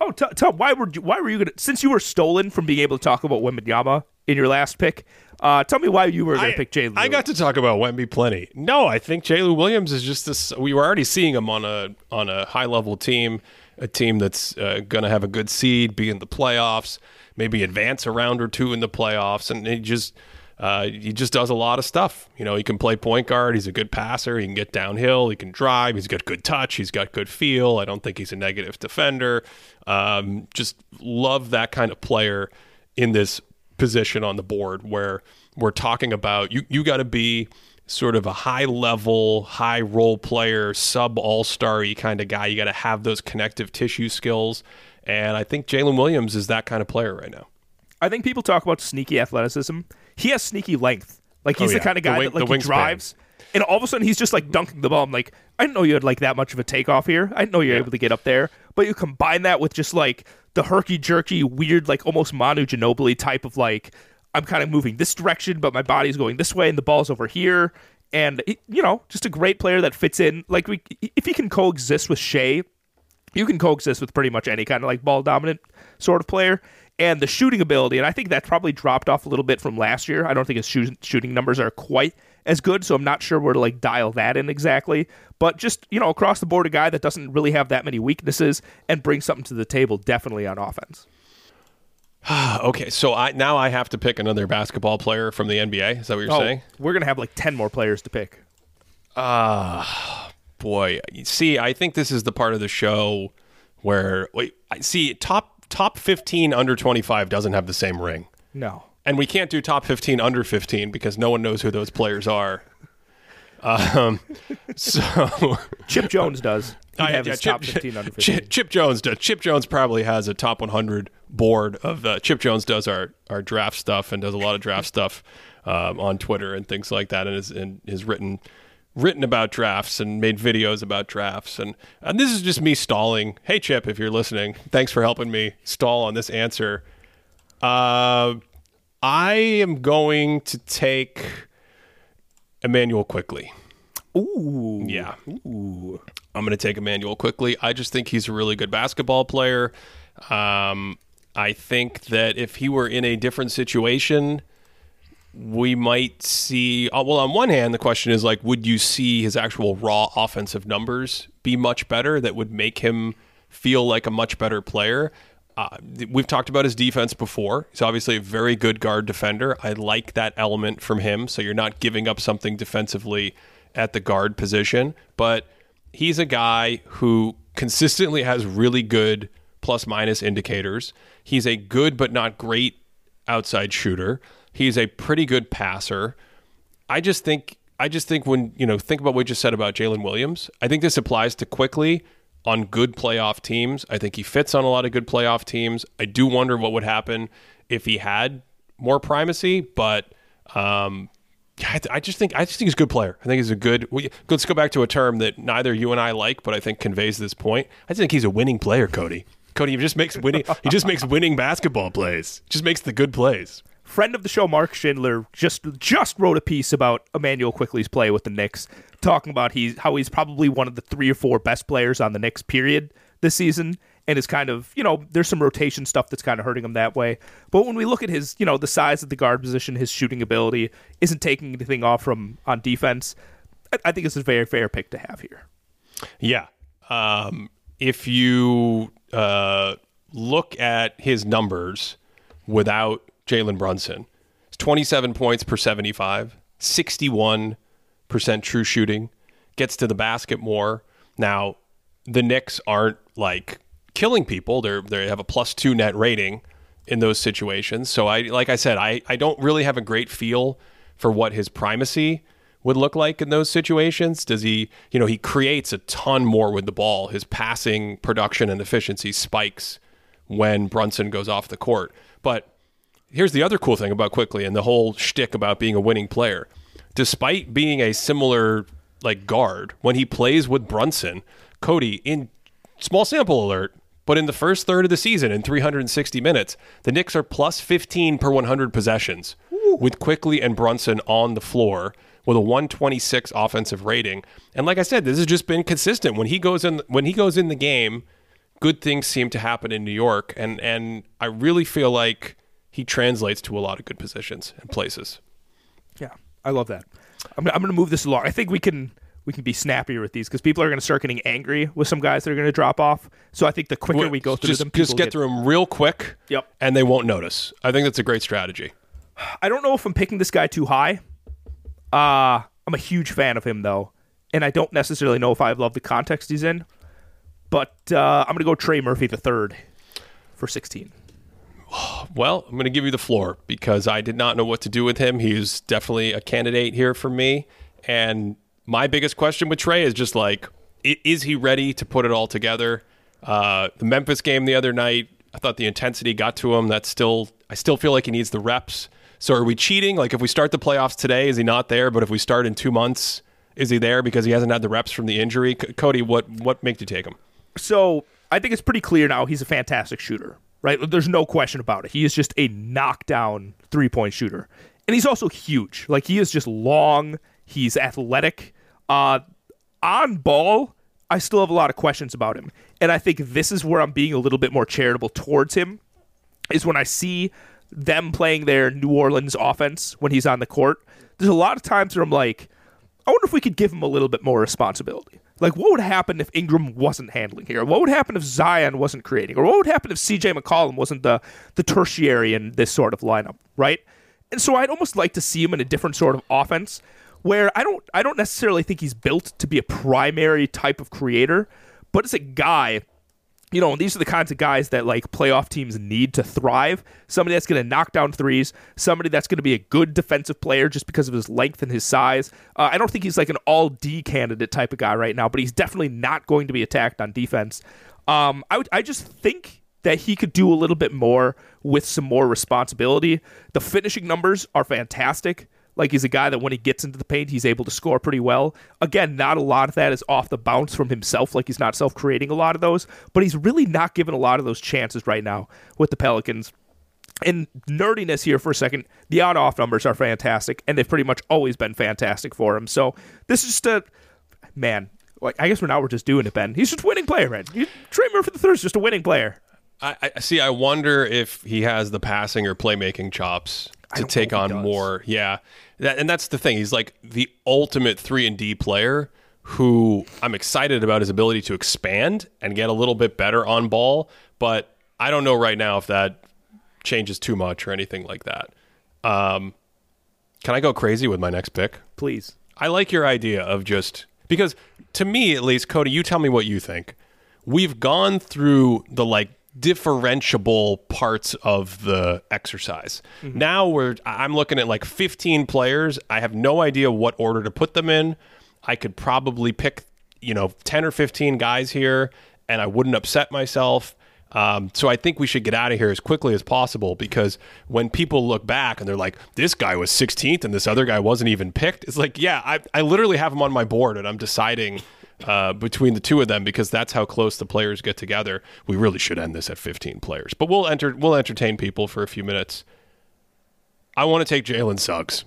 Oh, t- Tom, why were you, why were you going to since you were stolen from being able to talk about Wembanyama in your last pick? Uh, tell me why you were going to pick Jalen. I got to talk about Wemby plenty. No, I think Jalen Williams is just this. We were already seeing him on a on a high level team, a team that's uh, going to have a good seed, be in the playoffs, maybe advance a round or two in the playoffs, and he just uh, he just does a lot of stuff. You know, he can play point guard. He's a good passer. He can get downhill. He can drive. He's got good touch. He's got good feel. I don't think he's a negative defender. Um, just love that kind of player in this position on the board where we're talking about you you got to be sort of a high level, high role player, sub all star kind of guy. You got to have those connective tissue skills. And I think Jalen Williams is that kind of player right now. I think people talk about sneaky athleticism. He has sneaky length. Like he's Oh, the kind of guy wing- that like he drives, and all of a sudden he's just like dunking the ball. I'm like, I didn't know you had like that much of a takeoff here. I didn't know you were able to get up there. But you combine that with just like the herky jerky, weird, like almost Manu Ginobili type of like, I'm kind of moving this direction, but my body's going this way, and the ball's over here. And you know, just a great player that fits in. Like we, if he can coexist with Shai, you can coexist with pretty much any kind of like ball dominant sort of player. And the shooting ability, and I think that probably dropped off a little bit from last year. I don't think his shoot, shooting numbers are quite as good, so I'm not sure where to like dial that in exactly. But just you know, across the board, a guy that doesn't really have that many weaknesses and brings something to the table, definitely on offense. (sighs) Okay, so I now I have to pick another basketball player from the NBA. Is that what you're Oh, saying? we're gonna have like ten more players to pick. Ah, Boy, you see, I think this is the part of the show where wait, I see top top 15 under 25 doesn't have the same ring. No, And we can't do top 15 under 15 because no one knows who those players are. Um, (laughs) so (laughs) Chip Jones does. He'd I- have yeah, his top fifteen under Chip, fifteen. Chip Jones does. Chip Jones probably has a top 100 board of uh, Chip Jones does our, our draft stuff and does a lot of draft stuff um, on Twitter and things like that, and is and is written written about drafts and made videos about drafts and and this is just me stalling. Hey Chip, if you're listening, thanks for helping me stall on this answer. Uh, I am going to take Immanuel Quickley. Ooh, Yeah. Ooh. I'm going to take Immanuel Quickley. I just think he's a really good basketball player. Um, I think that if he were in a different situation, we might see. Uh, well, on one hand, the question is like, would you see his actual raw offensive numbers be much better that would make him feel like a much better player? Uh, we've talked about his defense before. He's obviously a very good guard defender. I like that element from him. So you're not giving up something defensively at the guard position, but he's a guy who consistently has really good plus minus indicators. He's a good but not great outside shooter. He's a pretty good passer. I just think I just think when you know think about what you just said about Jalen Williams. I think this applies to Quickley on good playoff teams. I think he fits on a lot of good playoff teams. I do wonder what would happen if he had more primacy, but um, I, I just think I just think he's a good player. I think he's a good. we- Let's go back to a term that neither you and I like, but I think conveys this point. I think he's a winning player, Cody. Cody he just makes winning. he just makes winning basketball plays. Just makes the good plays. friend of the show, Mark Schindler, just just wrote a piece about Immanuel Quickley's play with the Knicks, talking about he's how he's probably one of the three or four best players on the Knicks period this season, and is kind of you know there's some rotation stuff that's kind of hurting him that way. But when we look at his you know the size of the guard position, his shooting ability isn't taking anything off from on defense. I, I think it's a very fair pick to have here. Yeah. Um, if you uh, look at his numbers without Jalen Brunson, it's 27 points per 75, 61% true shooting, gets to the basket more. Now, the Knicks aren't like killing people. They're they have a plus two net rating in those situations. So I like I said, I, I don't really have a great feel for what his primacy would look like in those situations. Does he you know, he creates a ton more with the ball. His passing production and efficiency spikes when Brunson goes off the court. But here's the other cool thing about Quickley and the whole shtick about being a winning player. Despite being a similar like guard, when he plays with Brunson, Cody in small sample alert, but in the first third of the season in 360 minutes, the Knicks are plus 15 per 100 possessions with Quickley and Brunson on the floor with a 126 offensive rating. And like I said, this has just been consistent. When he goes in when he goes in the game, good things seem to happen in New York and and I really feel like he translates to a lot of good positions and places. Yeah, I love that. I'm, I'm going to move this along. I think we can we can be snappier with these because people are going to start getting angry with some guys that are going to drop off. So I think the quicker we go through just, them, just people get, through them real quick. Yep. And they won't notice. I think that's a great strategy. I don't know if I'm picking this guy too high. Uh, I'm a huge fan of him though, and I don't necessarily know if I love the context he's in. But uh, I'm going to go Trey Murphy the third for 16. Well, I'm going to give you the floor because I did not know what to do with him. He's definitely a candidate here for me. And my biggest question with Trey is just like, is he ready to put it all together? Uh, the Memphis game the other night, I thought the intensity got to him. That's still, I still feel like he needs the reps. So are we cheating? Like if we start the playoffs today, is he not there? But if we start in two months, is he there because he hasn't had the reps from the injury? C- Cody, what what makes you take him? So I think it's pretty clear now he's a fantastic shooter, right? There's no question about it. He is just a knockdown three point shooter. And he's also huge. Like he is just long, he's athletic. Uh on ball, I still have a lot of questions about him. And I think this is where I'm being a little bit more charitable towards him is when I see them playing their New Orleans offense when he's on the court. There's a lot of times where I'm like, I wonder if we could give him a little bit more responsibility. Like, what would happen if Ingram wasn't handling here? What would happen if Zion wasn't creating? Or what would happen if CJ McCollum wasn't the, the tertiary in this sort of lineup, right? And so I'd almost like to see him in a different sort of offense where I don't I don't necessarily think he's built to be a primary type of creator, but as a guy you know, these are the kinds of guys that like playoff teams need to thrive. Somebody that's going to knock down threes, somebody that's going to be a good defensive player just because of his length and his size. Uh, I don't think he's like an all D candidate type of guy right now, but he's definitely not going to be attacked on defense. Um, I I just think that he could do a little bit more with some more responsibility. The finishing numbers are fantastic. Like he's a guy that when he gets into the paint, he's able to score pretty well. Again, not a lot of that is off the bounce from himself. Like he's not self creating a lot of those, but he's really not given a lot of those chances right now with the Pelicans. And nerdiness here for a second, the on off numbers are fantastic, and they've pretty much always been fantastic for him. So this is just a man. Like I guess we're now we're just doing it, Ben. He's just a winning player, man. Trey Murphy the third is just a winning player. I, I see. I wonder if he has the passing or playmaking chops to take on more. Yeah, that, and that's the thing. He's like the ultimate three and D player. Who I'm excited about his ability to expand and get a little bit better on ball, but I don't know right now if that changes too much or anything like that. Um, can I go crazy with my next pick? Please. I like your idea of just because to me at least, Cody, you tell me what you think. We've gone through the like differentiable parts of the exercise. Now we're I'm looking at like 15 players. I have no idea what order to put them in. I could probably pick, you know, 10 or 15 guys here and I wouldn't upset myself. Um, so I think we should get out of here as quickly as possible because when people look back and they're like, this guy was 16th and this other guy wasn't even picked, it's like, yeah, I, I literally have him on my board and I'm deciding uh, between the two of them because that's how close the players get together. We really should end this at 15 players, but we'll enter we'll entertain people for a few minutes. I want to take Jalen Suggs.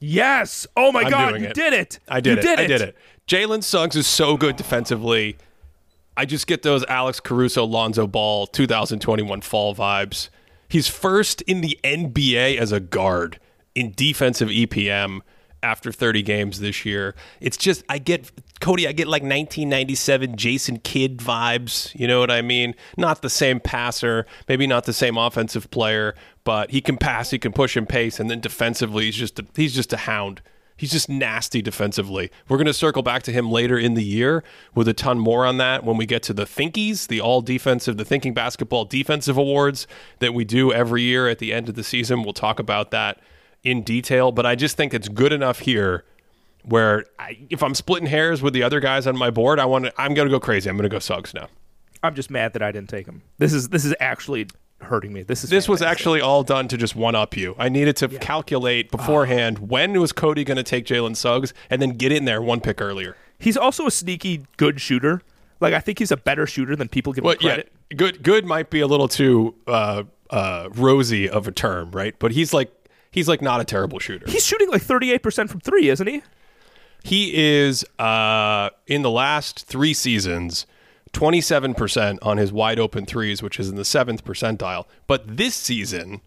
Yes. Oh my I'm God, you it. did it. I did you it. Did I did it. Jalen Suggs is so good defensively. I just get those Alex Caruso, Lonzo Ball 2021 fall vibes. He's first in the NBA as a guard in defensive EPM after 30 games this year. It's just I get Cody, I get like 1997 Jason Kidd vibes, you know what I mean? Not the same passer, maybe not the same offensive player, but he can pass, he can push and pace and then defensively he's just a, he's just a hound. He's just nasty defensively. We're going to circle back to him later in the year with a ton more on that when we get to the Thinkies, the all defensive, the Thinking Basketball Defensive Awards that we do every year at the end of the season. We'll talk about that in detail, but I just think it's good enough here where I, if I'm splitting hairs with the other guys on my board, I want to, I'm going to go crazy. I'm going to go Suggs now. I'm just mad that I didn't take him. This is this is actually hurting me. This is This was actually all done to just one up you. I needed to calculate beforehand when was Cody going to take Jalen Suggs and then get in there one pick earlier. He's also a sneaky good shooter. Like I think he's a better shooter than people give him Well, yeah, credit. good. Good might be a little too uh, uh, rosy of a term, right? But he's like he's like not a terrible shooter. He's shooting like 38% from 3, isn't he? He is uh, in the last three seasons. 27% on his wide open threes, which is in the seventh percentile. But this season,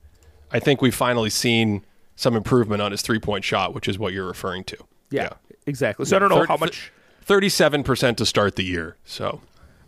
I think we've finally seen some improvement on his three point shot, which is what you're referring to. Yeah. Exactly. So I don't know Thir- how much 37% to start the year. So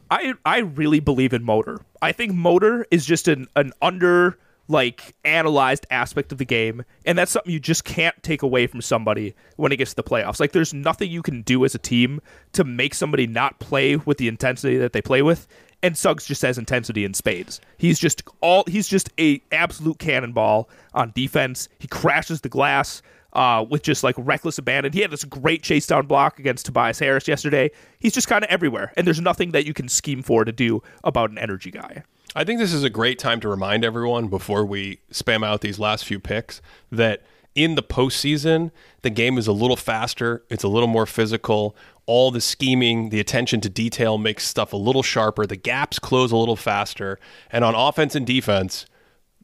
I I really believe in motor. I think motor is just an an under like analyzed aspect of the game, and that's something you just can't take away from somebody when it gets to the playoffs. Like there's nothing you can do as a team to make somebody not play with the intensity that they play with. And Suggs just has intensity in spades. He's just all he's just a absolute cannonball on defense. He crashes the glass. uh, with just like reckless abandon. He had this great chase down block against Tobias Harris yesterday. He's just kind of everywhere, and there's nothing that you can scheme for to do about an energy guy. I think this is a great time to remind everyone before we spam out these last few picks that in the postseason, the game is a little faster, it's a little more physical. All the scheming, the attention to detail makes stuff a little sharper. The gaps close a little faster. And on offense and defense,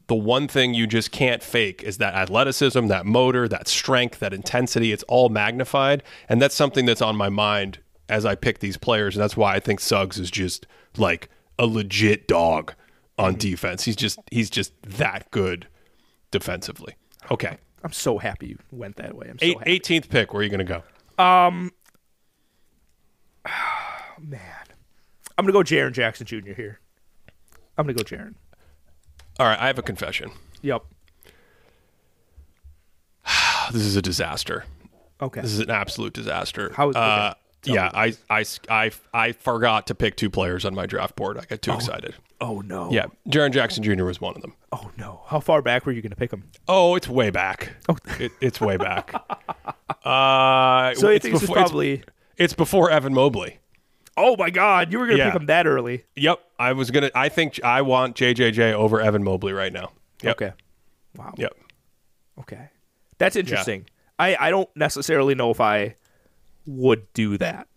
the one thing you just can't fake is that athleticism, that motor, that strength, that intensity. It's all magnified. And that's something that's on my mind as I pick these players. And that's why I think Suggs is just like a legit dog on defense. He's just he's just that good defensively. Okay. I'm so happy you went that way. I'm so Eight, happy. 18th pick. Where are you going to go? Um (sighs) man, I'm gonna go Jaren Jackson Jr. here. I'm gonna go Jaren. All right. I have a confession. Yep. (sighs) This is a disaster. Okay. This is an absolute disaster. How is- okay. uh, yeah. I, I, I, I forgot to pick two players on my draft board. I got too excited. oh no. Yeah, Jaren Jackson Jr. was one of them. Oh no. How far back were you gonna pick him? Oh, it's way back. Oh. It, it's way back. (laughs) Uh, So it's think this is before, it's- probably? it's, before Evan Mobley. Oh my God! You were gonna Yeah. pick him that early. Yep, I was gonna. I think I want JJJ over Evan Mobley right now. Yep. Okay. Wow. Yep. Okay. That's interesting. I, I don't necessarily know if I would do that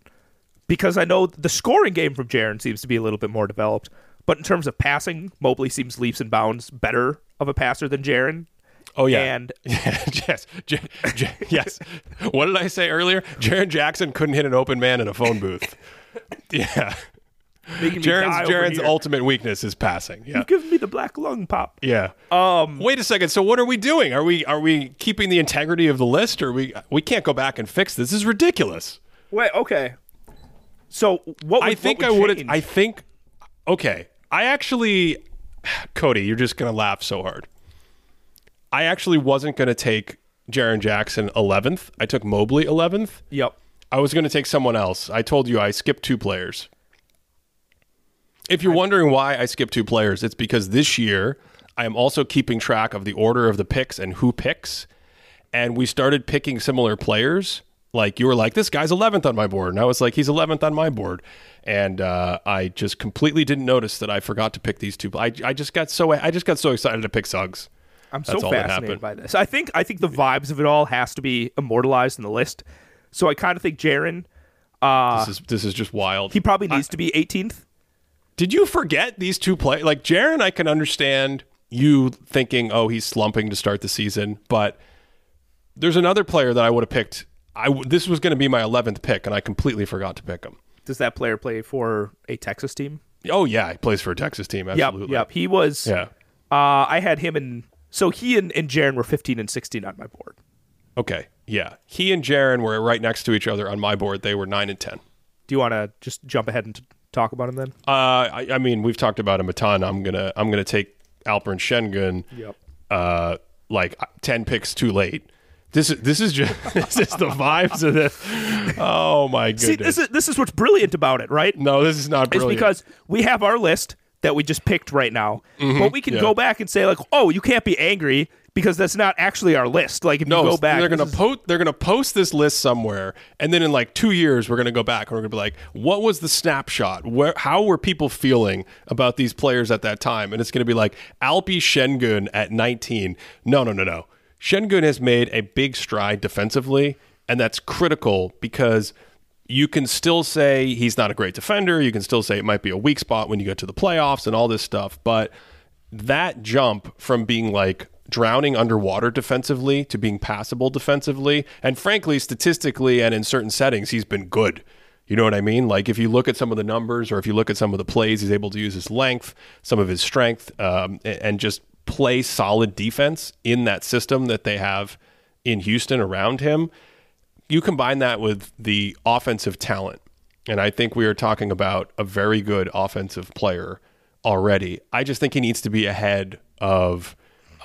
because I know the scoring game from Jaren seems to be a little bit more developed. But in terms of passing, Mobley seems leaps and bounds better of a passer than Jaren. Oh yeah. And (laughs) yes. J- J- yes. What did I say earlier? Jaren Jackson couldn't hit an open man in a phone booth. (laughs) Yeah. Making me die Jaren's over here. ultimate weakness is passing. Yeah. You've given me the black lung pop. Yeah. Um. Wait a second. So what are we doing? Are we are we keeping the integrity of the list, or we we can't go back and fix this? This is ridiculous. Wait, okay. So what? Would, I think what I would. change? I think. Okay. I actually, Cody, you're just gonna laugh so hard. I actually wasn't gonna take Jaren Jackson 11th. I took Mobley 11th. Yep. I was gonna take someone else. I told you I skipped two players. If you're wondering why I skipped two players, it's because this year I am also keeping track of the order of the picks and who picks. And we started picking similar players. Like you were like, this guy's 11th on my board. And I was like, he's 11th on my board. And uh, I just completely didn't notice that I forgot to pick these two. I, I just got so I just got so excited to pick Suggs. I'm That's so fascinated by this. I think I think the vibes of it all has to be immortalized in the list. So I kind of think Jaren, this is this is just wild. he probably needs to be 18th. Did you forget these two players? like Jaren? I can understand you thinking, oh, he's slumping to start the season, but there's another player that I would have picked. I w- this was going to be my 11th pick, and I completely forgot to pick him. Does that player play for a Texas team? Oh yeah, he plays for a Texas team. Absolutely. Yep, yep. He was. Yeah. Uh, I had him in. So he and, and Jaren were 15 and 16 on my board. Okay. Yeah. He and Jaren were right next to each other on my board. They were nine and ten. Do you want to just jump ahead and talk about him then? Uh, I, I mean, we've talked about him a ton. I'm gonna I'm gonna take Alperen Sengun. Yep. Uh, like ten picks too late. This is this is just (laughs) this is the vibes of this. Oh my goodness! See, this is this is what's brilliant about it, right? no, this is not Brilliant. It's because we have our list that we just picked right now, but we can Mm-hmm. yeah. go back and say like, oh, you can't be angry because that's not actually our list. Like if no, you go back, they're gonna is- post they're gonna post this list somewhere, and then in like two years we're gonna go back and we're gonna be like, what was the snapshot? Where how were people feeling about these players at that time? And it's gonna be like Alpi Sengun at 19. No, no, no, no. Sengun has made a big stride defensively, and that's critical because you can still say he's not a great defender. You can still say it might be a weak spot when you get to the playoffs and all this stuff. But that jump from being like drowning underwater defensively to being passable defensively, and frankly, statistically and in certain settings, he's been good. You know what I mean? Like if you look at some of the numbers or if you look at some of the plays, he's able to use his length, some of his strength, um, and just play solid defense in that system that they have in Houston around him you combine that with the offensive talent, and I think we are talking about a very good offensive player already. I just think he needs to be ahead of,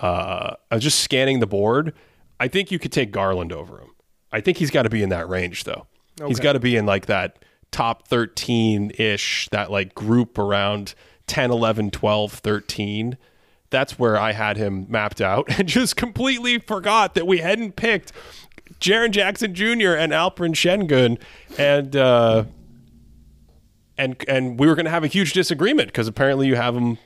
uh, just scanning the board. I think you could take Garland over him. I think he's got to be in that range, though. He's got to be in like that top 13 ish, that like group around 10, 11, 12, 13. that's where I had him mapped out (laughs) and just completely forgot that we hadn't picked Jaren Jackson Jr. and Alperen Sengun and uh, and and we were going to have a huge disagreement because apparently you have him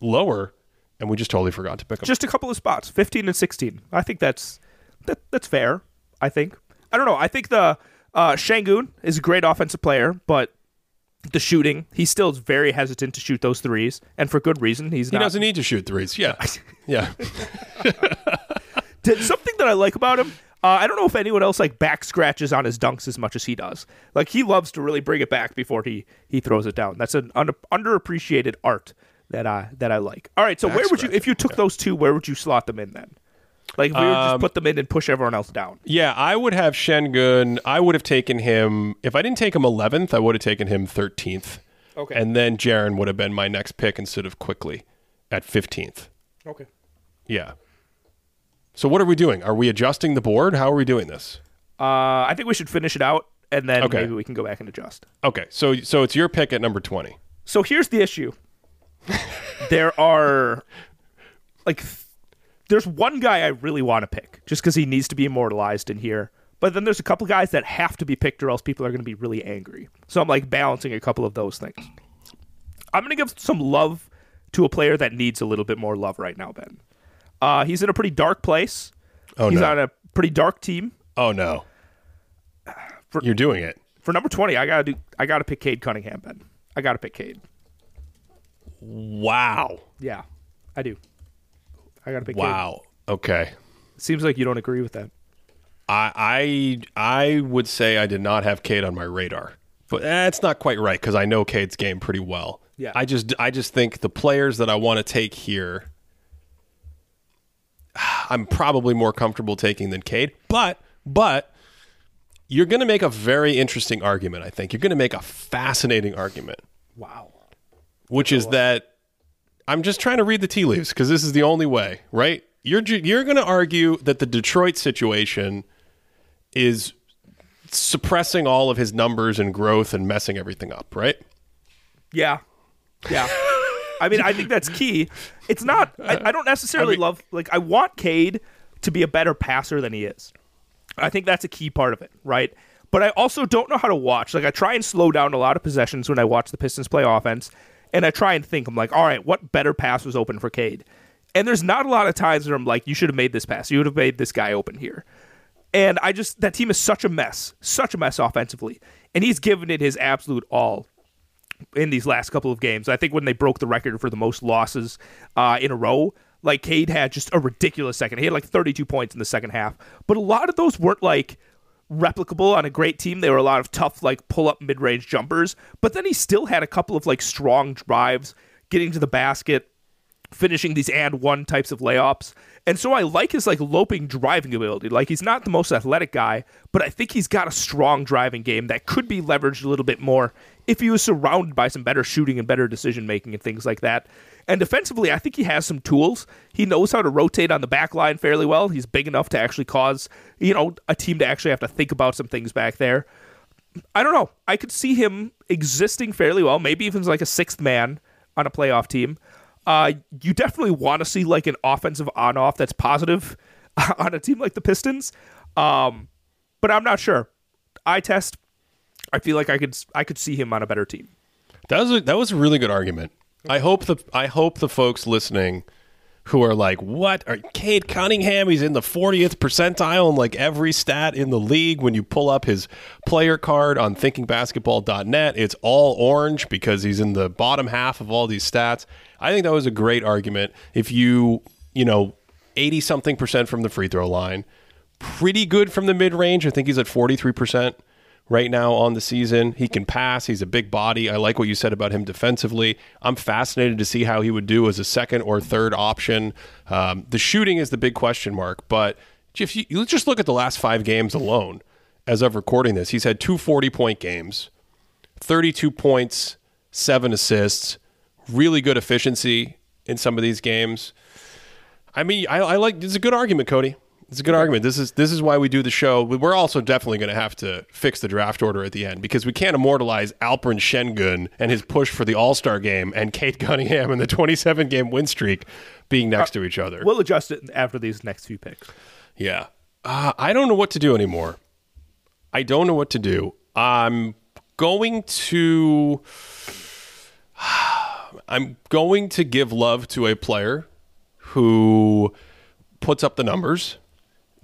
lower, and we just totally forgot to pick them. Just a couple of spots, 15 and 16. I think that's that, that's fair. I think. I don't know. I think the uh, Sengun is a great offensive player, but the shooting, he still is very hesitant to shoot those threes, and for good reason. He's he not. doesn't need to shoot threes. Yeah, (laughs) yeah. (laughs) Did- something that I like about him. Uh, I don't know if anyone else like back scratches on his dunks as much as he does. Like he loves to really bring it back before he he throws it down. That's an under, underappreciated art that I that I like. All right, so where would you if you took those two, where would you slot them in then? Like if we would Um, just put them in and push everyone else down. Yeah, I would have Sengun. I would have taken him if I didn't take him 11th. I would have taken him 13th. Okay. And then Jaren would have been my next pick instead of Quickley at 15th. Okay. Yeah. So what are we doing? Are we adjusting the board? How are we doing this? Uh, I think we should finish it out, and then Okay. maybe we can go back and adjust. Okay, so so it's your pick at number 20. So here's the issue. There are like th- there's one guy I really want to pick just because he needs to be immortalized in here. But then there's a couple guys that have to be picked or else people are going to be really angry. So I'm like balancing a couple of those things. I'm going to give some love to a player that needs a little bit more love right now, Ben. Uh, he's in a pretty dark place. Oh no. he's no. on a pretty dark team. oh no. You're doing it. For number 20, I got to do I got to pick Cade Cunningham, Ben. I got to pick Cade. Wow. Yeah. I do. I got pick Cade. Wow. Okay. Seems like you don't agree with that. I I I would say I did not have Cade on my radar, but that's not quite right because I know Cade's game pretty well. Yeah. I just I just think the players that I want to take here, I'm probably more comfortable taking than Cade. But but you're going to make a very interesting argument. I think you're going to make a fascinating argument, Wow. Which is that I'm just trying to read the tea leaves because this is the only way, right? You're you're going to argue that the Detroit situation is suppressing all of his numbers and growth and messing everything up, right? Yeah. Yeah. I mean, I think that's key. It's not, I, I don't necessarily I mean- love, like, I want Cade to be a better passer than he is. I think that's a key part of it, right? But I also don't know how to watch. Like, I try and slow down a lot of possessions when I watch the Pistons play offense, and I try and think, I'm like, all right, what better pass was open for Cade? And there's not a lot of times where I'm like, you should have made this pass. You would have made this guy open here. And I just, that team is such a mess, such a mess offensively. And he's given it his absolute all in these last couple of games. I think when they broke the record for the most losses uh, in a row, like Cade had just a ridiculous second. He had like 32 points in the second half, but a lot of those weren't like replicable on a great team. They were a lot of tough like pull up mid range jumpers, but then he still had a couple of like strong drives, getting to the basket, finishing these and one types of layups. And so I like his like loping driving ability. Like he's not the most athletic guy, but I think he's got a strong driving game that could be leveraged a little bit more if he was surrounded by some better shooting and better decision making and things like that. And defensively, I think he has some tools. He knows how to rotate on the back line fairly well. He's big enough to actually cause, you know, a team to actually have to think about some things back there. I don't know. I could see him existing fairly well, maybe even like a sixth man on a playoff team. Uh, you definitely want to see like an offensive on off that's positive (laughs) on a team like the Pistons. Um, but I'm not sure. I test. I feel like I could I could see him on a better team. That was a, that was a really good argument. I hope the I hope the folks listening who are like, "What? Are Cade Cunningham? He's in the 40th percentile in like every stat in the league." When you pull up his player card on ThinkingBasketball.net, it's all orange because he's in the bottom half of all these stats. I think that was a great argument. If you you know 80 something percent from the free throw line, pretty good from the mid range. I think he's at 43 percent right now on the season. He can pass. He's a big body. I like what you said about him defensively. I'm fascinated to see how he would do as a second or third option. Um, the shooting is the big question mark, but if you, you just look at the last five games alone, as of recording this, he's had two 40 point games, 32 points, seven assists, really good efficiency in some of these games. I mean, I, I like. It's a good argument, Cody. It's a good argument. This is this is why we do the show. We're also definitely going to have to fix the draft order at the end because we can't immortalize Alperen Sengun and his push for the All Star game and Cade Cunningham and the 27 game win streak being next to each other. We'll adjust it after these next few picks. Yeah. Uh, I don't know what to do anymore. I don't know what to do. I'm going to. (sighs) I'm going to give love to a player who puts up the numbers.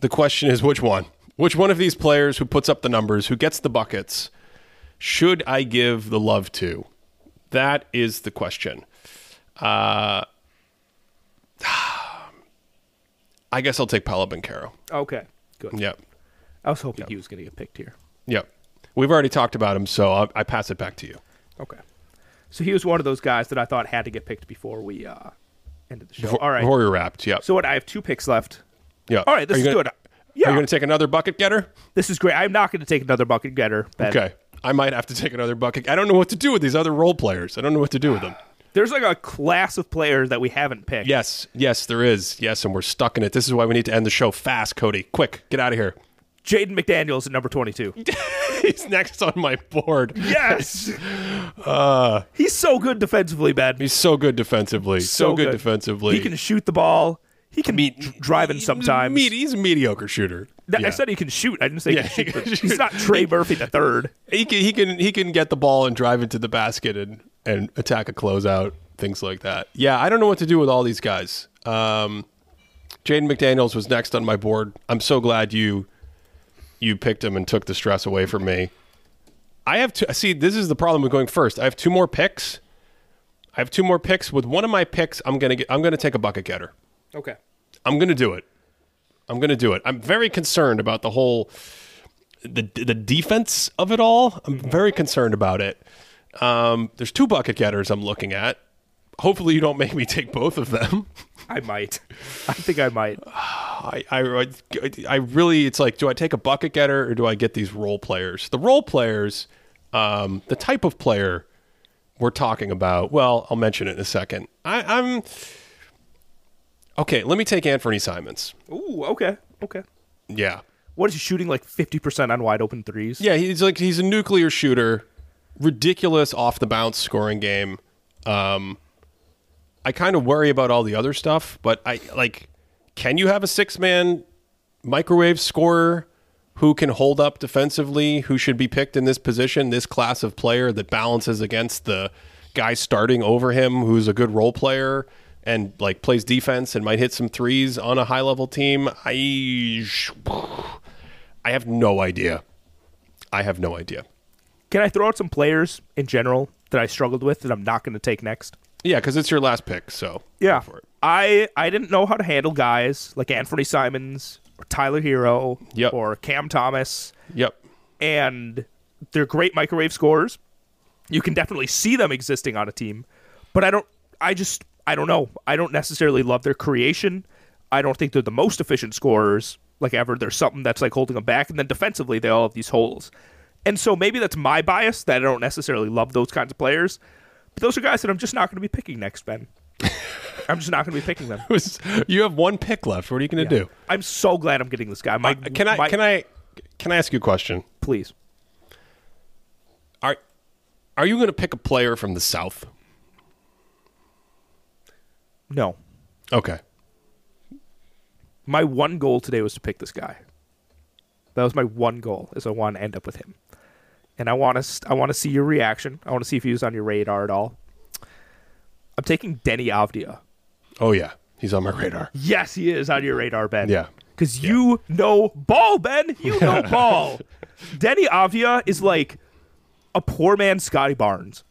The question is which one? Which one of these players who puts up the numbers, who gets the buckets, should I give the love to? That is the question. Uh, (sighs) I guess I'll take Paolo Banchero. Okay, good. Yep. I was hoping he was going to get picked here. Yep. We've already talked about him, so I'll, I pass it back to you. Okay. So he was one of those guys that I thought had to get picked before we uh, ended the show. Before, All right. Before you're wrapped. Yep. So what? I have two picks left. Yep. All right, this is gonna, good. Yeah, Are you going to take another bucket getter? this is great. I'm not going to take another bucket getter. Ben. Okay. I might have to take another bucket. I don't know what to do with these other role players. I don't know what to do with them. There's like a class of players that we haven't picked. Yes, yes, there is. Yes, and we're stuck in it. This is why we need to end the show fast, Cody. Quick, get out of here. Jaden McDaniels at number 22. (laughs) He's next on my board. yes. (laughs) uh, He's so good defensively, Ben. He's so good defensively. So, good, defensively. He can shoot the ball. He can be driving sometimes. Med- he's a mediocre shooter. Th- Yeah. I said he can shoot. I didn't say Yeah, he can he shoot. can He's not Trey Murphy the third. he can he can he can get the ball and drive into the basket and and attack a closeout, things like that. Yeah, I don't know what to do with all these guys. Um, Jaden McDaniels was next on my board. I'm so glad you you picked him and took the stress away from me. I have to See, this is the problem with going first. I have two more picks. I have two more picks. With one of my picks, I'm gonna get. I'm gonna take a bucket getter. Okay. I'm going to do it. I'm going to do it. I'm very concerned about the whole the the defense of it all. I'm very concerned about it. Um, there's two bucket getters I'm looking at. Hopefully, you don't make me take both of them. (laughs) I might. I think I might. I, I, I really, it's like, do I take a bucket getter or do I get these role players? The role players, um, the type of player we're talking about. Well, I'll mention it in a second. I, I'm okay. Let me take Anthony Simons. Ooh, okay. Okay. Yeah, What is he shooting like 50% on wide open threes? Yeah, he's like he's a nuclear shooter, ridiculous off the bounce scoring game. Um, I kind of worry about all the other stuff, but I like. Can you have a six man microwave scorer who can hold up defensively? Who should be picked in this position? This class of player that balances against the guy starting over him, who's a good role player and like plays defense and might hit some threes on a high level team. I I have no idea. I have no idea. Can I throw out some players in general that I struggled with that I'm not going to take next? Yeah, because it's your last pick, so Yeah. I I didn't know how to handle guys like Anthony Simons or Tyler Herro Yep. or Cam Thomas Yep. and they're great microwave scorers. You can definitely see them existing on a team, but I don't I just I don't know. I don't necessarily love their creation. I don't think they're the most efficient scorers like ever. There's something that's like holding them back and then defensively they all have these holes. And so maybe that's my bias that I don't necessarily love those kinds of players. But those are guys that I'm just not going to be picking next, Ben. (laughs) I'm just not going to be picking them. you have one pick left. What are you going to do? I'm so glad I'm getting this guy. My, Uh, Can I my- can I can I ask you a question? please? Are are you going to pick a player from the South? No. Okay. My one goal today was to pick this guy. That was my one goal. Is I want to end up with him, and I want to. I want to see your reaction. I want to see if he was on your radar at all. I'm taking Deni Avdija. Oh yeah, he's on my radar. Yes, he is on your radar, Ben. Yeah. Because you know ball, Ben. You know (laughs) ball. Deni Avdija is like a poor man Scottie Barnes.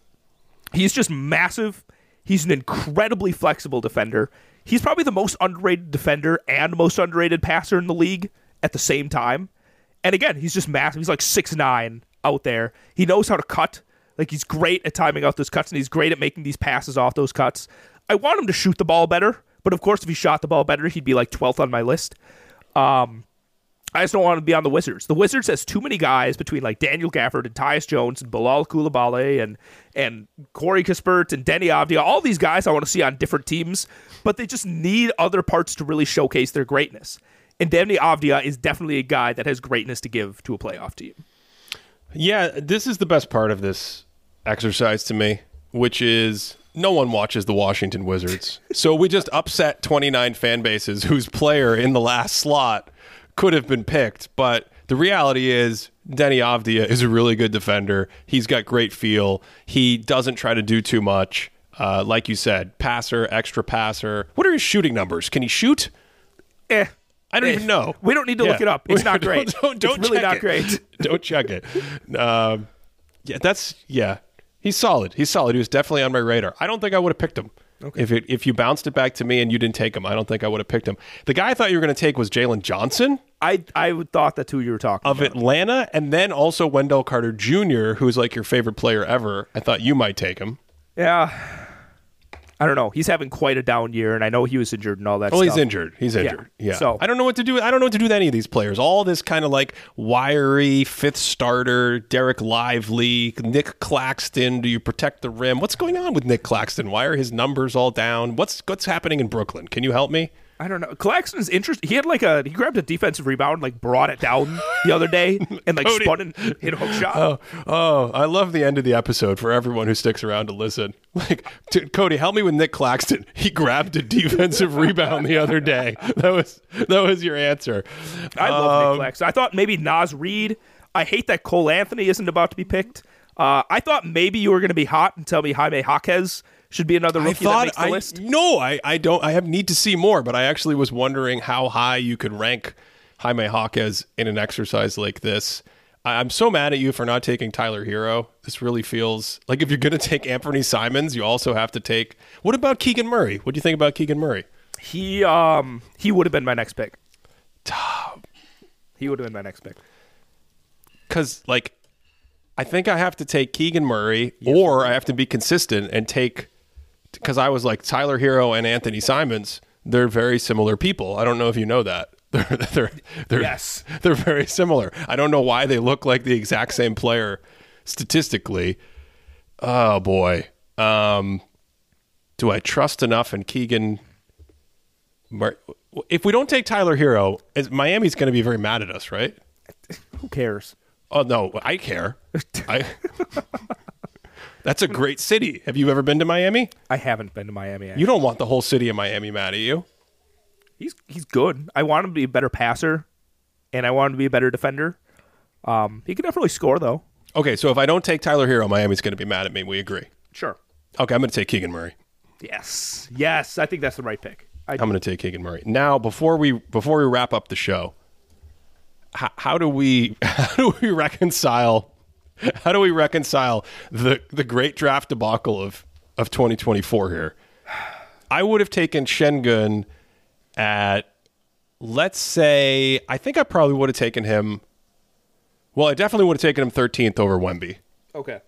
He's just massive. He's an incredibly flexible defender. He's probably the most underrated defender and most underrated passer in the league at the same time. And again, he's just massive. He's like six nine out there. He knows how to cut. Like he's great at timing out those cuts and he's great at making these passes off those cuts. I want him to shoot the ball better, but of course if he shot the ball better, he'd be like 12th on my list. Um I just don't want to be on the Wizards. The Wizards has too many guys between like Daniel Gafford and Tyus Jones and Bilal Koulibaly and and Corey Kispert and Deni Avdija. All these guys I want to see on different teams, but they just need other parts to really showcase their greatness. And Deni Avdija is definitely a guy that has greatness to give to a playoff team. Yeah, this is the best part of this exercise to me, which is no one watches the Washington Wizards. (laughs) So we just upset 29 fan bases whose player in the last slot could have been picked. But the reality is, Deni Avdija is a really good defender. He's got great feel. He doesn't try to do too much. Uh, like you said, passer, extra passer. What are his shooting numbers? Can he shoot? Eh. I don't Eh. even know. We don't need to look it up. It's not (laughs) great. don't, don't, it's really check not it. great. (laughs) don't check it. Um, yeah, that's yeah. He's solid. He's solid. He was definitely on my radar. I don't think I would have picked him. If it if you bounced it back to me and you didn't take him, I don't think I would have picked him. The guy I thought you were going to take was Jalen Johnson I I thought that's who you were talking of about. Atlanta, and then also Wendell Carter Jr., who's like your favorite player ever. I thought you might take him. Yeah. I don't know. He's having quite a down year, and I know he was injured and all that oh, Well, stuff. he's injured. He's injured. Yeah. So- I don't know what to do. I don't know what to do with any of these players. All this kind of like wiry fifth starter, Dereck Lively, Nick Claxton. Do you protect the rim? What's going on with Nick Claxton? Why are his numbers all down? What's what's happening in Brooklyn? Can you help me? I don't know. Claxton's interest. He had like a he grabbed a defensive rebound, like brought it down the other day, (laughs) and like Cody. spun and hit a hook shot. Oh, oh, I love the end of the episode for everyone who sticks around to listen. (laughs) Like, t- Cody, help me with Nick Claxton. He grabbed a defensive (laughs) rebound the other day. That was that was your answer. I love Um, Nick Claxton. I thought maybe Naz Reid. I hate that Cole Anthony isn't about to be picked. Uh, I thought maybe you were going to be hot and tell me Jaime Jaquez should be another I rookie that thought makes the I list. no, I, I don't. I have need to see more, but I actually was wondering how high you could rank Jaime Jaquez in an exercise like this. I, I'm so mad at you for not taking Tyler Herro. This really feels like if you're going (laughs) to take Anthony Simons, you also have to take. What about Keegan Murray? What do you think about Keegan Murray? He um he would have been my next pick. He would have been my next pick. Because like, I think I have to take Keegan Murray, or I have to be consistent and take. Because I was like Tyler Herro and Anthony Simons. They're very similar people. I don't know if you know that. (laughs) They're they're they're Yes. they're very similar. I don't know why they look like the exact same player statistically. Oh boy. Um, do I trust enough in Keegan? Mur- If we don't take Tyler Herro, is Miami's going to be very mad at us, right? Who cares? Oh no, I care. I. (laughs) (laughs) That's a great city. Have you ever been to Miami? I haven't been to Miami. You don't want the whole city of Miami mad at you. he's he's good. I want him to be a better passer, and I want him to be a better defender. Um, he can definitely score though. Okay, so if I don't take Tyler Herro, Miami's going to be mad at me. We agree. Sure. Okay, I'm going to take Keegan Murray. Yes. Yes. I think that's the right pick. I, I'm going to take Keegan Murray. Now, before we before we wrap up the show, how, how do we (laughs) how do we (laughs) reconcile (laughs) how do we reconcile the the great draft debacle of of 2024 here? I would have taken Sengun at let's say I think I probably would have taken him. Well, I definitely would have taken him 13th over Wemby. okay.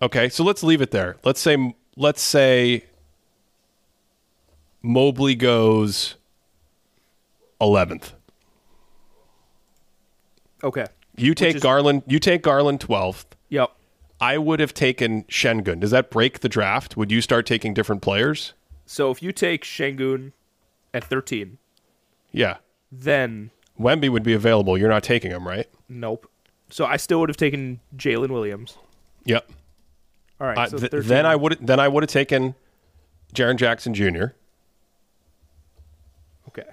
Okay, so let's leave it there. Let's say let's say Mobley goes 11th. Okay. You take is- Garland. You take Garland 12th. Yep. I would have taken Sengun. Does that break the draft? Would you start taking different players? So if you take Sengun at 13, Yeah. then Wemby would be available. You're not taking him, right? nope. So I still would have taken Jalen Williams. Yep. All right. Uh, so th- then I would then I would have taken Jaren Jackson Jr. Okay.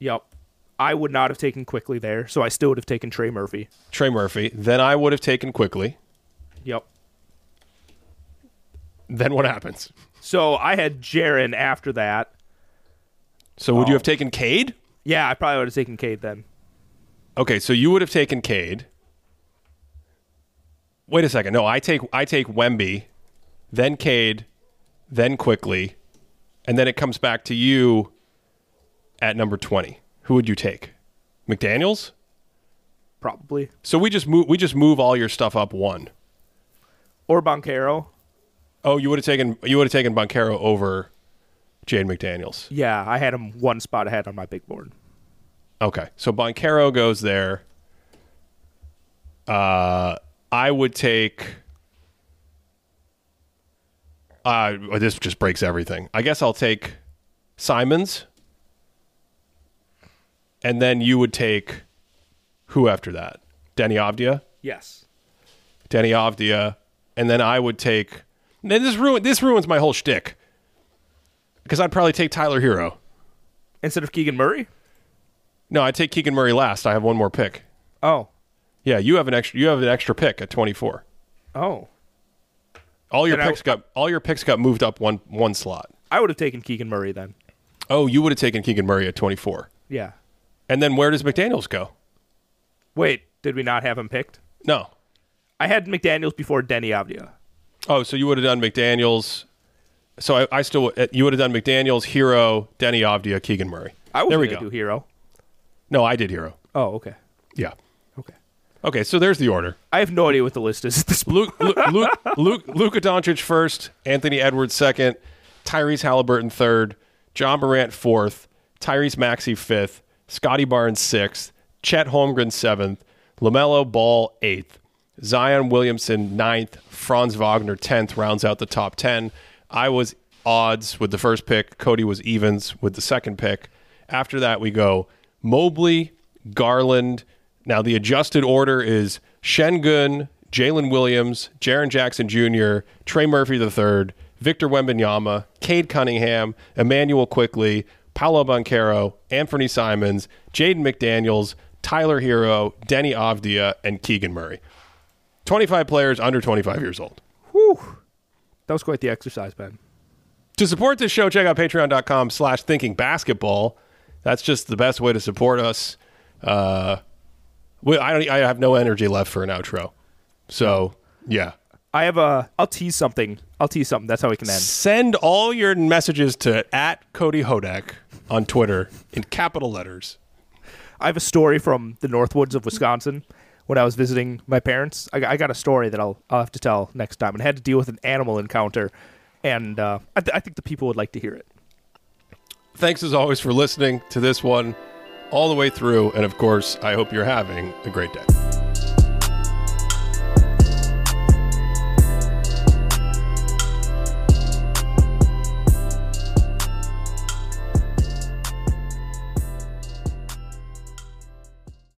Yep. I would not have taken Quickley there, so I still would have taken Trey Murphy. Trey Murphy. Then I would have taken Quickley. Yep. Then what happens? So I had Jaren after that. So would you um, have taken Cade? Yeah, I probably would have taken Cade then. Okay, so you would have taken Cade. Wait a second. No, I take I take Wemby, then Cade, then Quickley, and then it comes back to you at number twenty. Who would you take? McDaniels? Probably. So we just move we just move all your stuff up one. Or Banchero. Oh, you would have taken you would have taken Banchero over Jaden McDaniels. Yeah, I had him one spot ahead on my big board. Okay, so Banchero goes there. Uh, I would take. Uh, this just breaks everything. I guess I'll take Simons, and then you would take who after that? Deni Avdija. Yes. Deni Avdija, and then I would take. Then this ruin this ruins my whole shtick. Because I'd probably take Tyler Herro. Instead of Keegan Murray? No, I'd take Keegan Murray last. I have one more pick. Oh. Yeah, you have an extra. You have an extra pick at twenty four. Oh. All your Then I- picks got all your picks got moved up one one slot. I would have taken Keegan Murray then. Oh, you would have taken Keegan Murray at twenty four. Yeah. And then where does McDaniels go? Wait, did we not have him picked? No. I had McDaniels before Deni Avdija. Oh, so you would have done McDaniels. So I, I still uh, you would have done McDaniels, Herro, Deni Avdija, Keegan Murray. I was there we go. do Herro. No, I did Herro. Oh, okay. Yeah. Okay. Okay, so there's the order. I have no idea what the list is at this point. Luke, Luke, Luke, (laughs) Luke, Luka Doncic first, Anthony Edwards second, Tyrese Halliburton third, Ja Morant fourth, Tyrese Maxey fifth, Scottie Barnes sixth, Chet Holmgren seventh, LaMelo Ball eighth, Zion Williamson ninth, Franz Wagner tenth rounds out the top ten. I was odds with the first pick. Cody was evens with the second pick. After that, we go Mobley, Garland. Now the adjusted order is Sengun, Jalen Williams, Jaren Jackson Jr., Trey Murphy III, Victor Wembanyama, Cade Cunningham, Emmanuel Quickly, Paolo Banchero, Anthony Simons, Jaden McDaniels, Tyler Herro, Deni Avdija, and Keegan Murray. 25 players under 25 years old. Whew. That was quite the exercise, Ben. To support this show, check out patreon.com slash thinking basketball. That's just the best way to support us. Uh, we, I, don't, I have no energy left for an outro. So, yeah. I have a. I'll tease something. I'll tease something. That's how we can end. Send all your messages to at Cody Houdek on Twitter in capital letters. I have a story from the Northwoods of Wisconsin when I was visiting my parents. I, got- I got a story that I'll, I'll have to tell next time, and I had to deal with an animal encounter, and uh, I, th- I think the people would like to hear it. Thanks as always for listening to this one all the way through. And of course, I hope you're having a great day.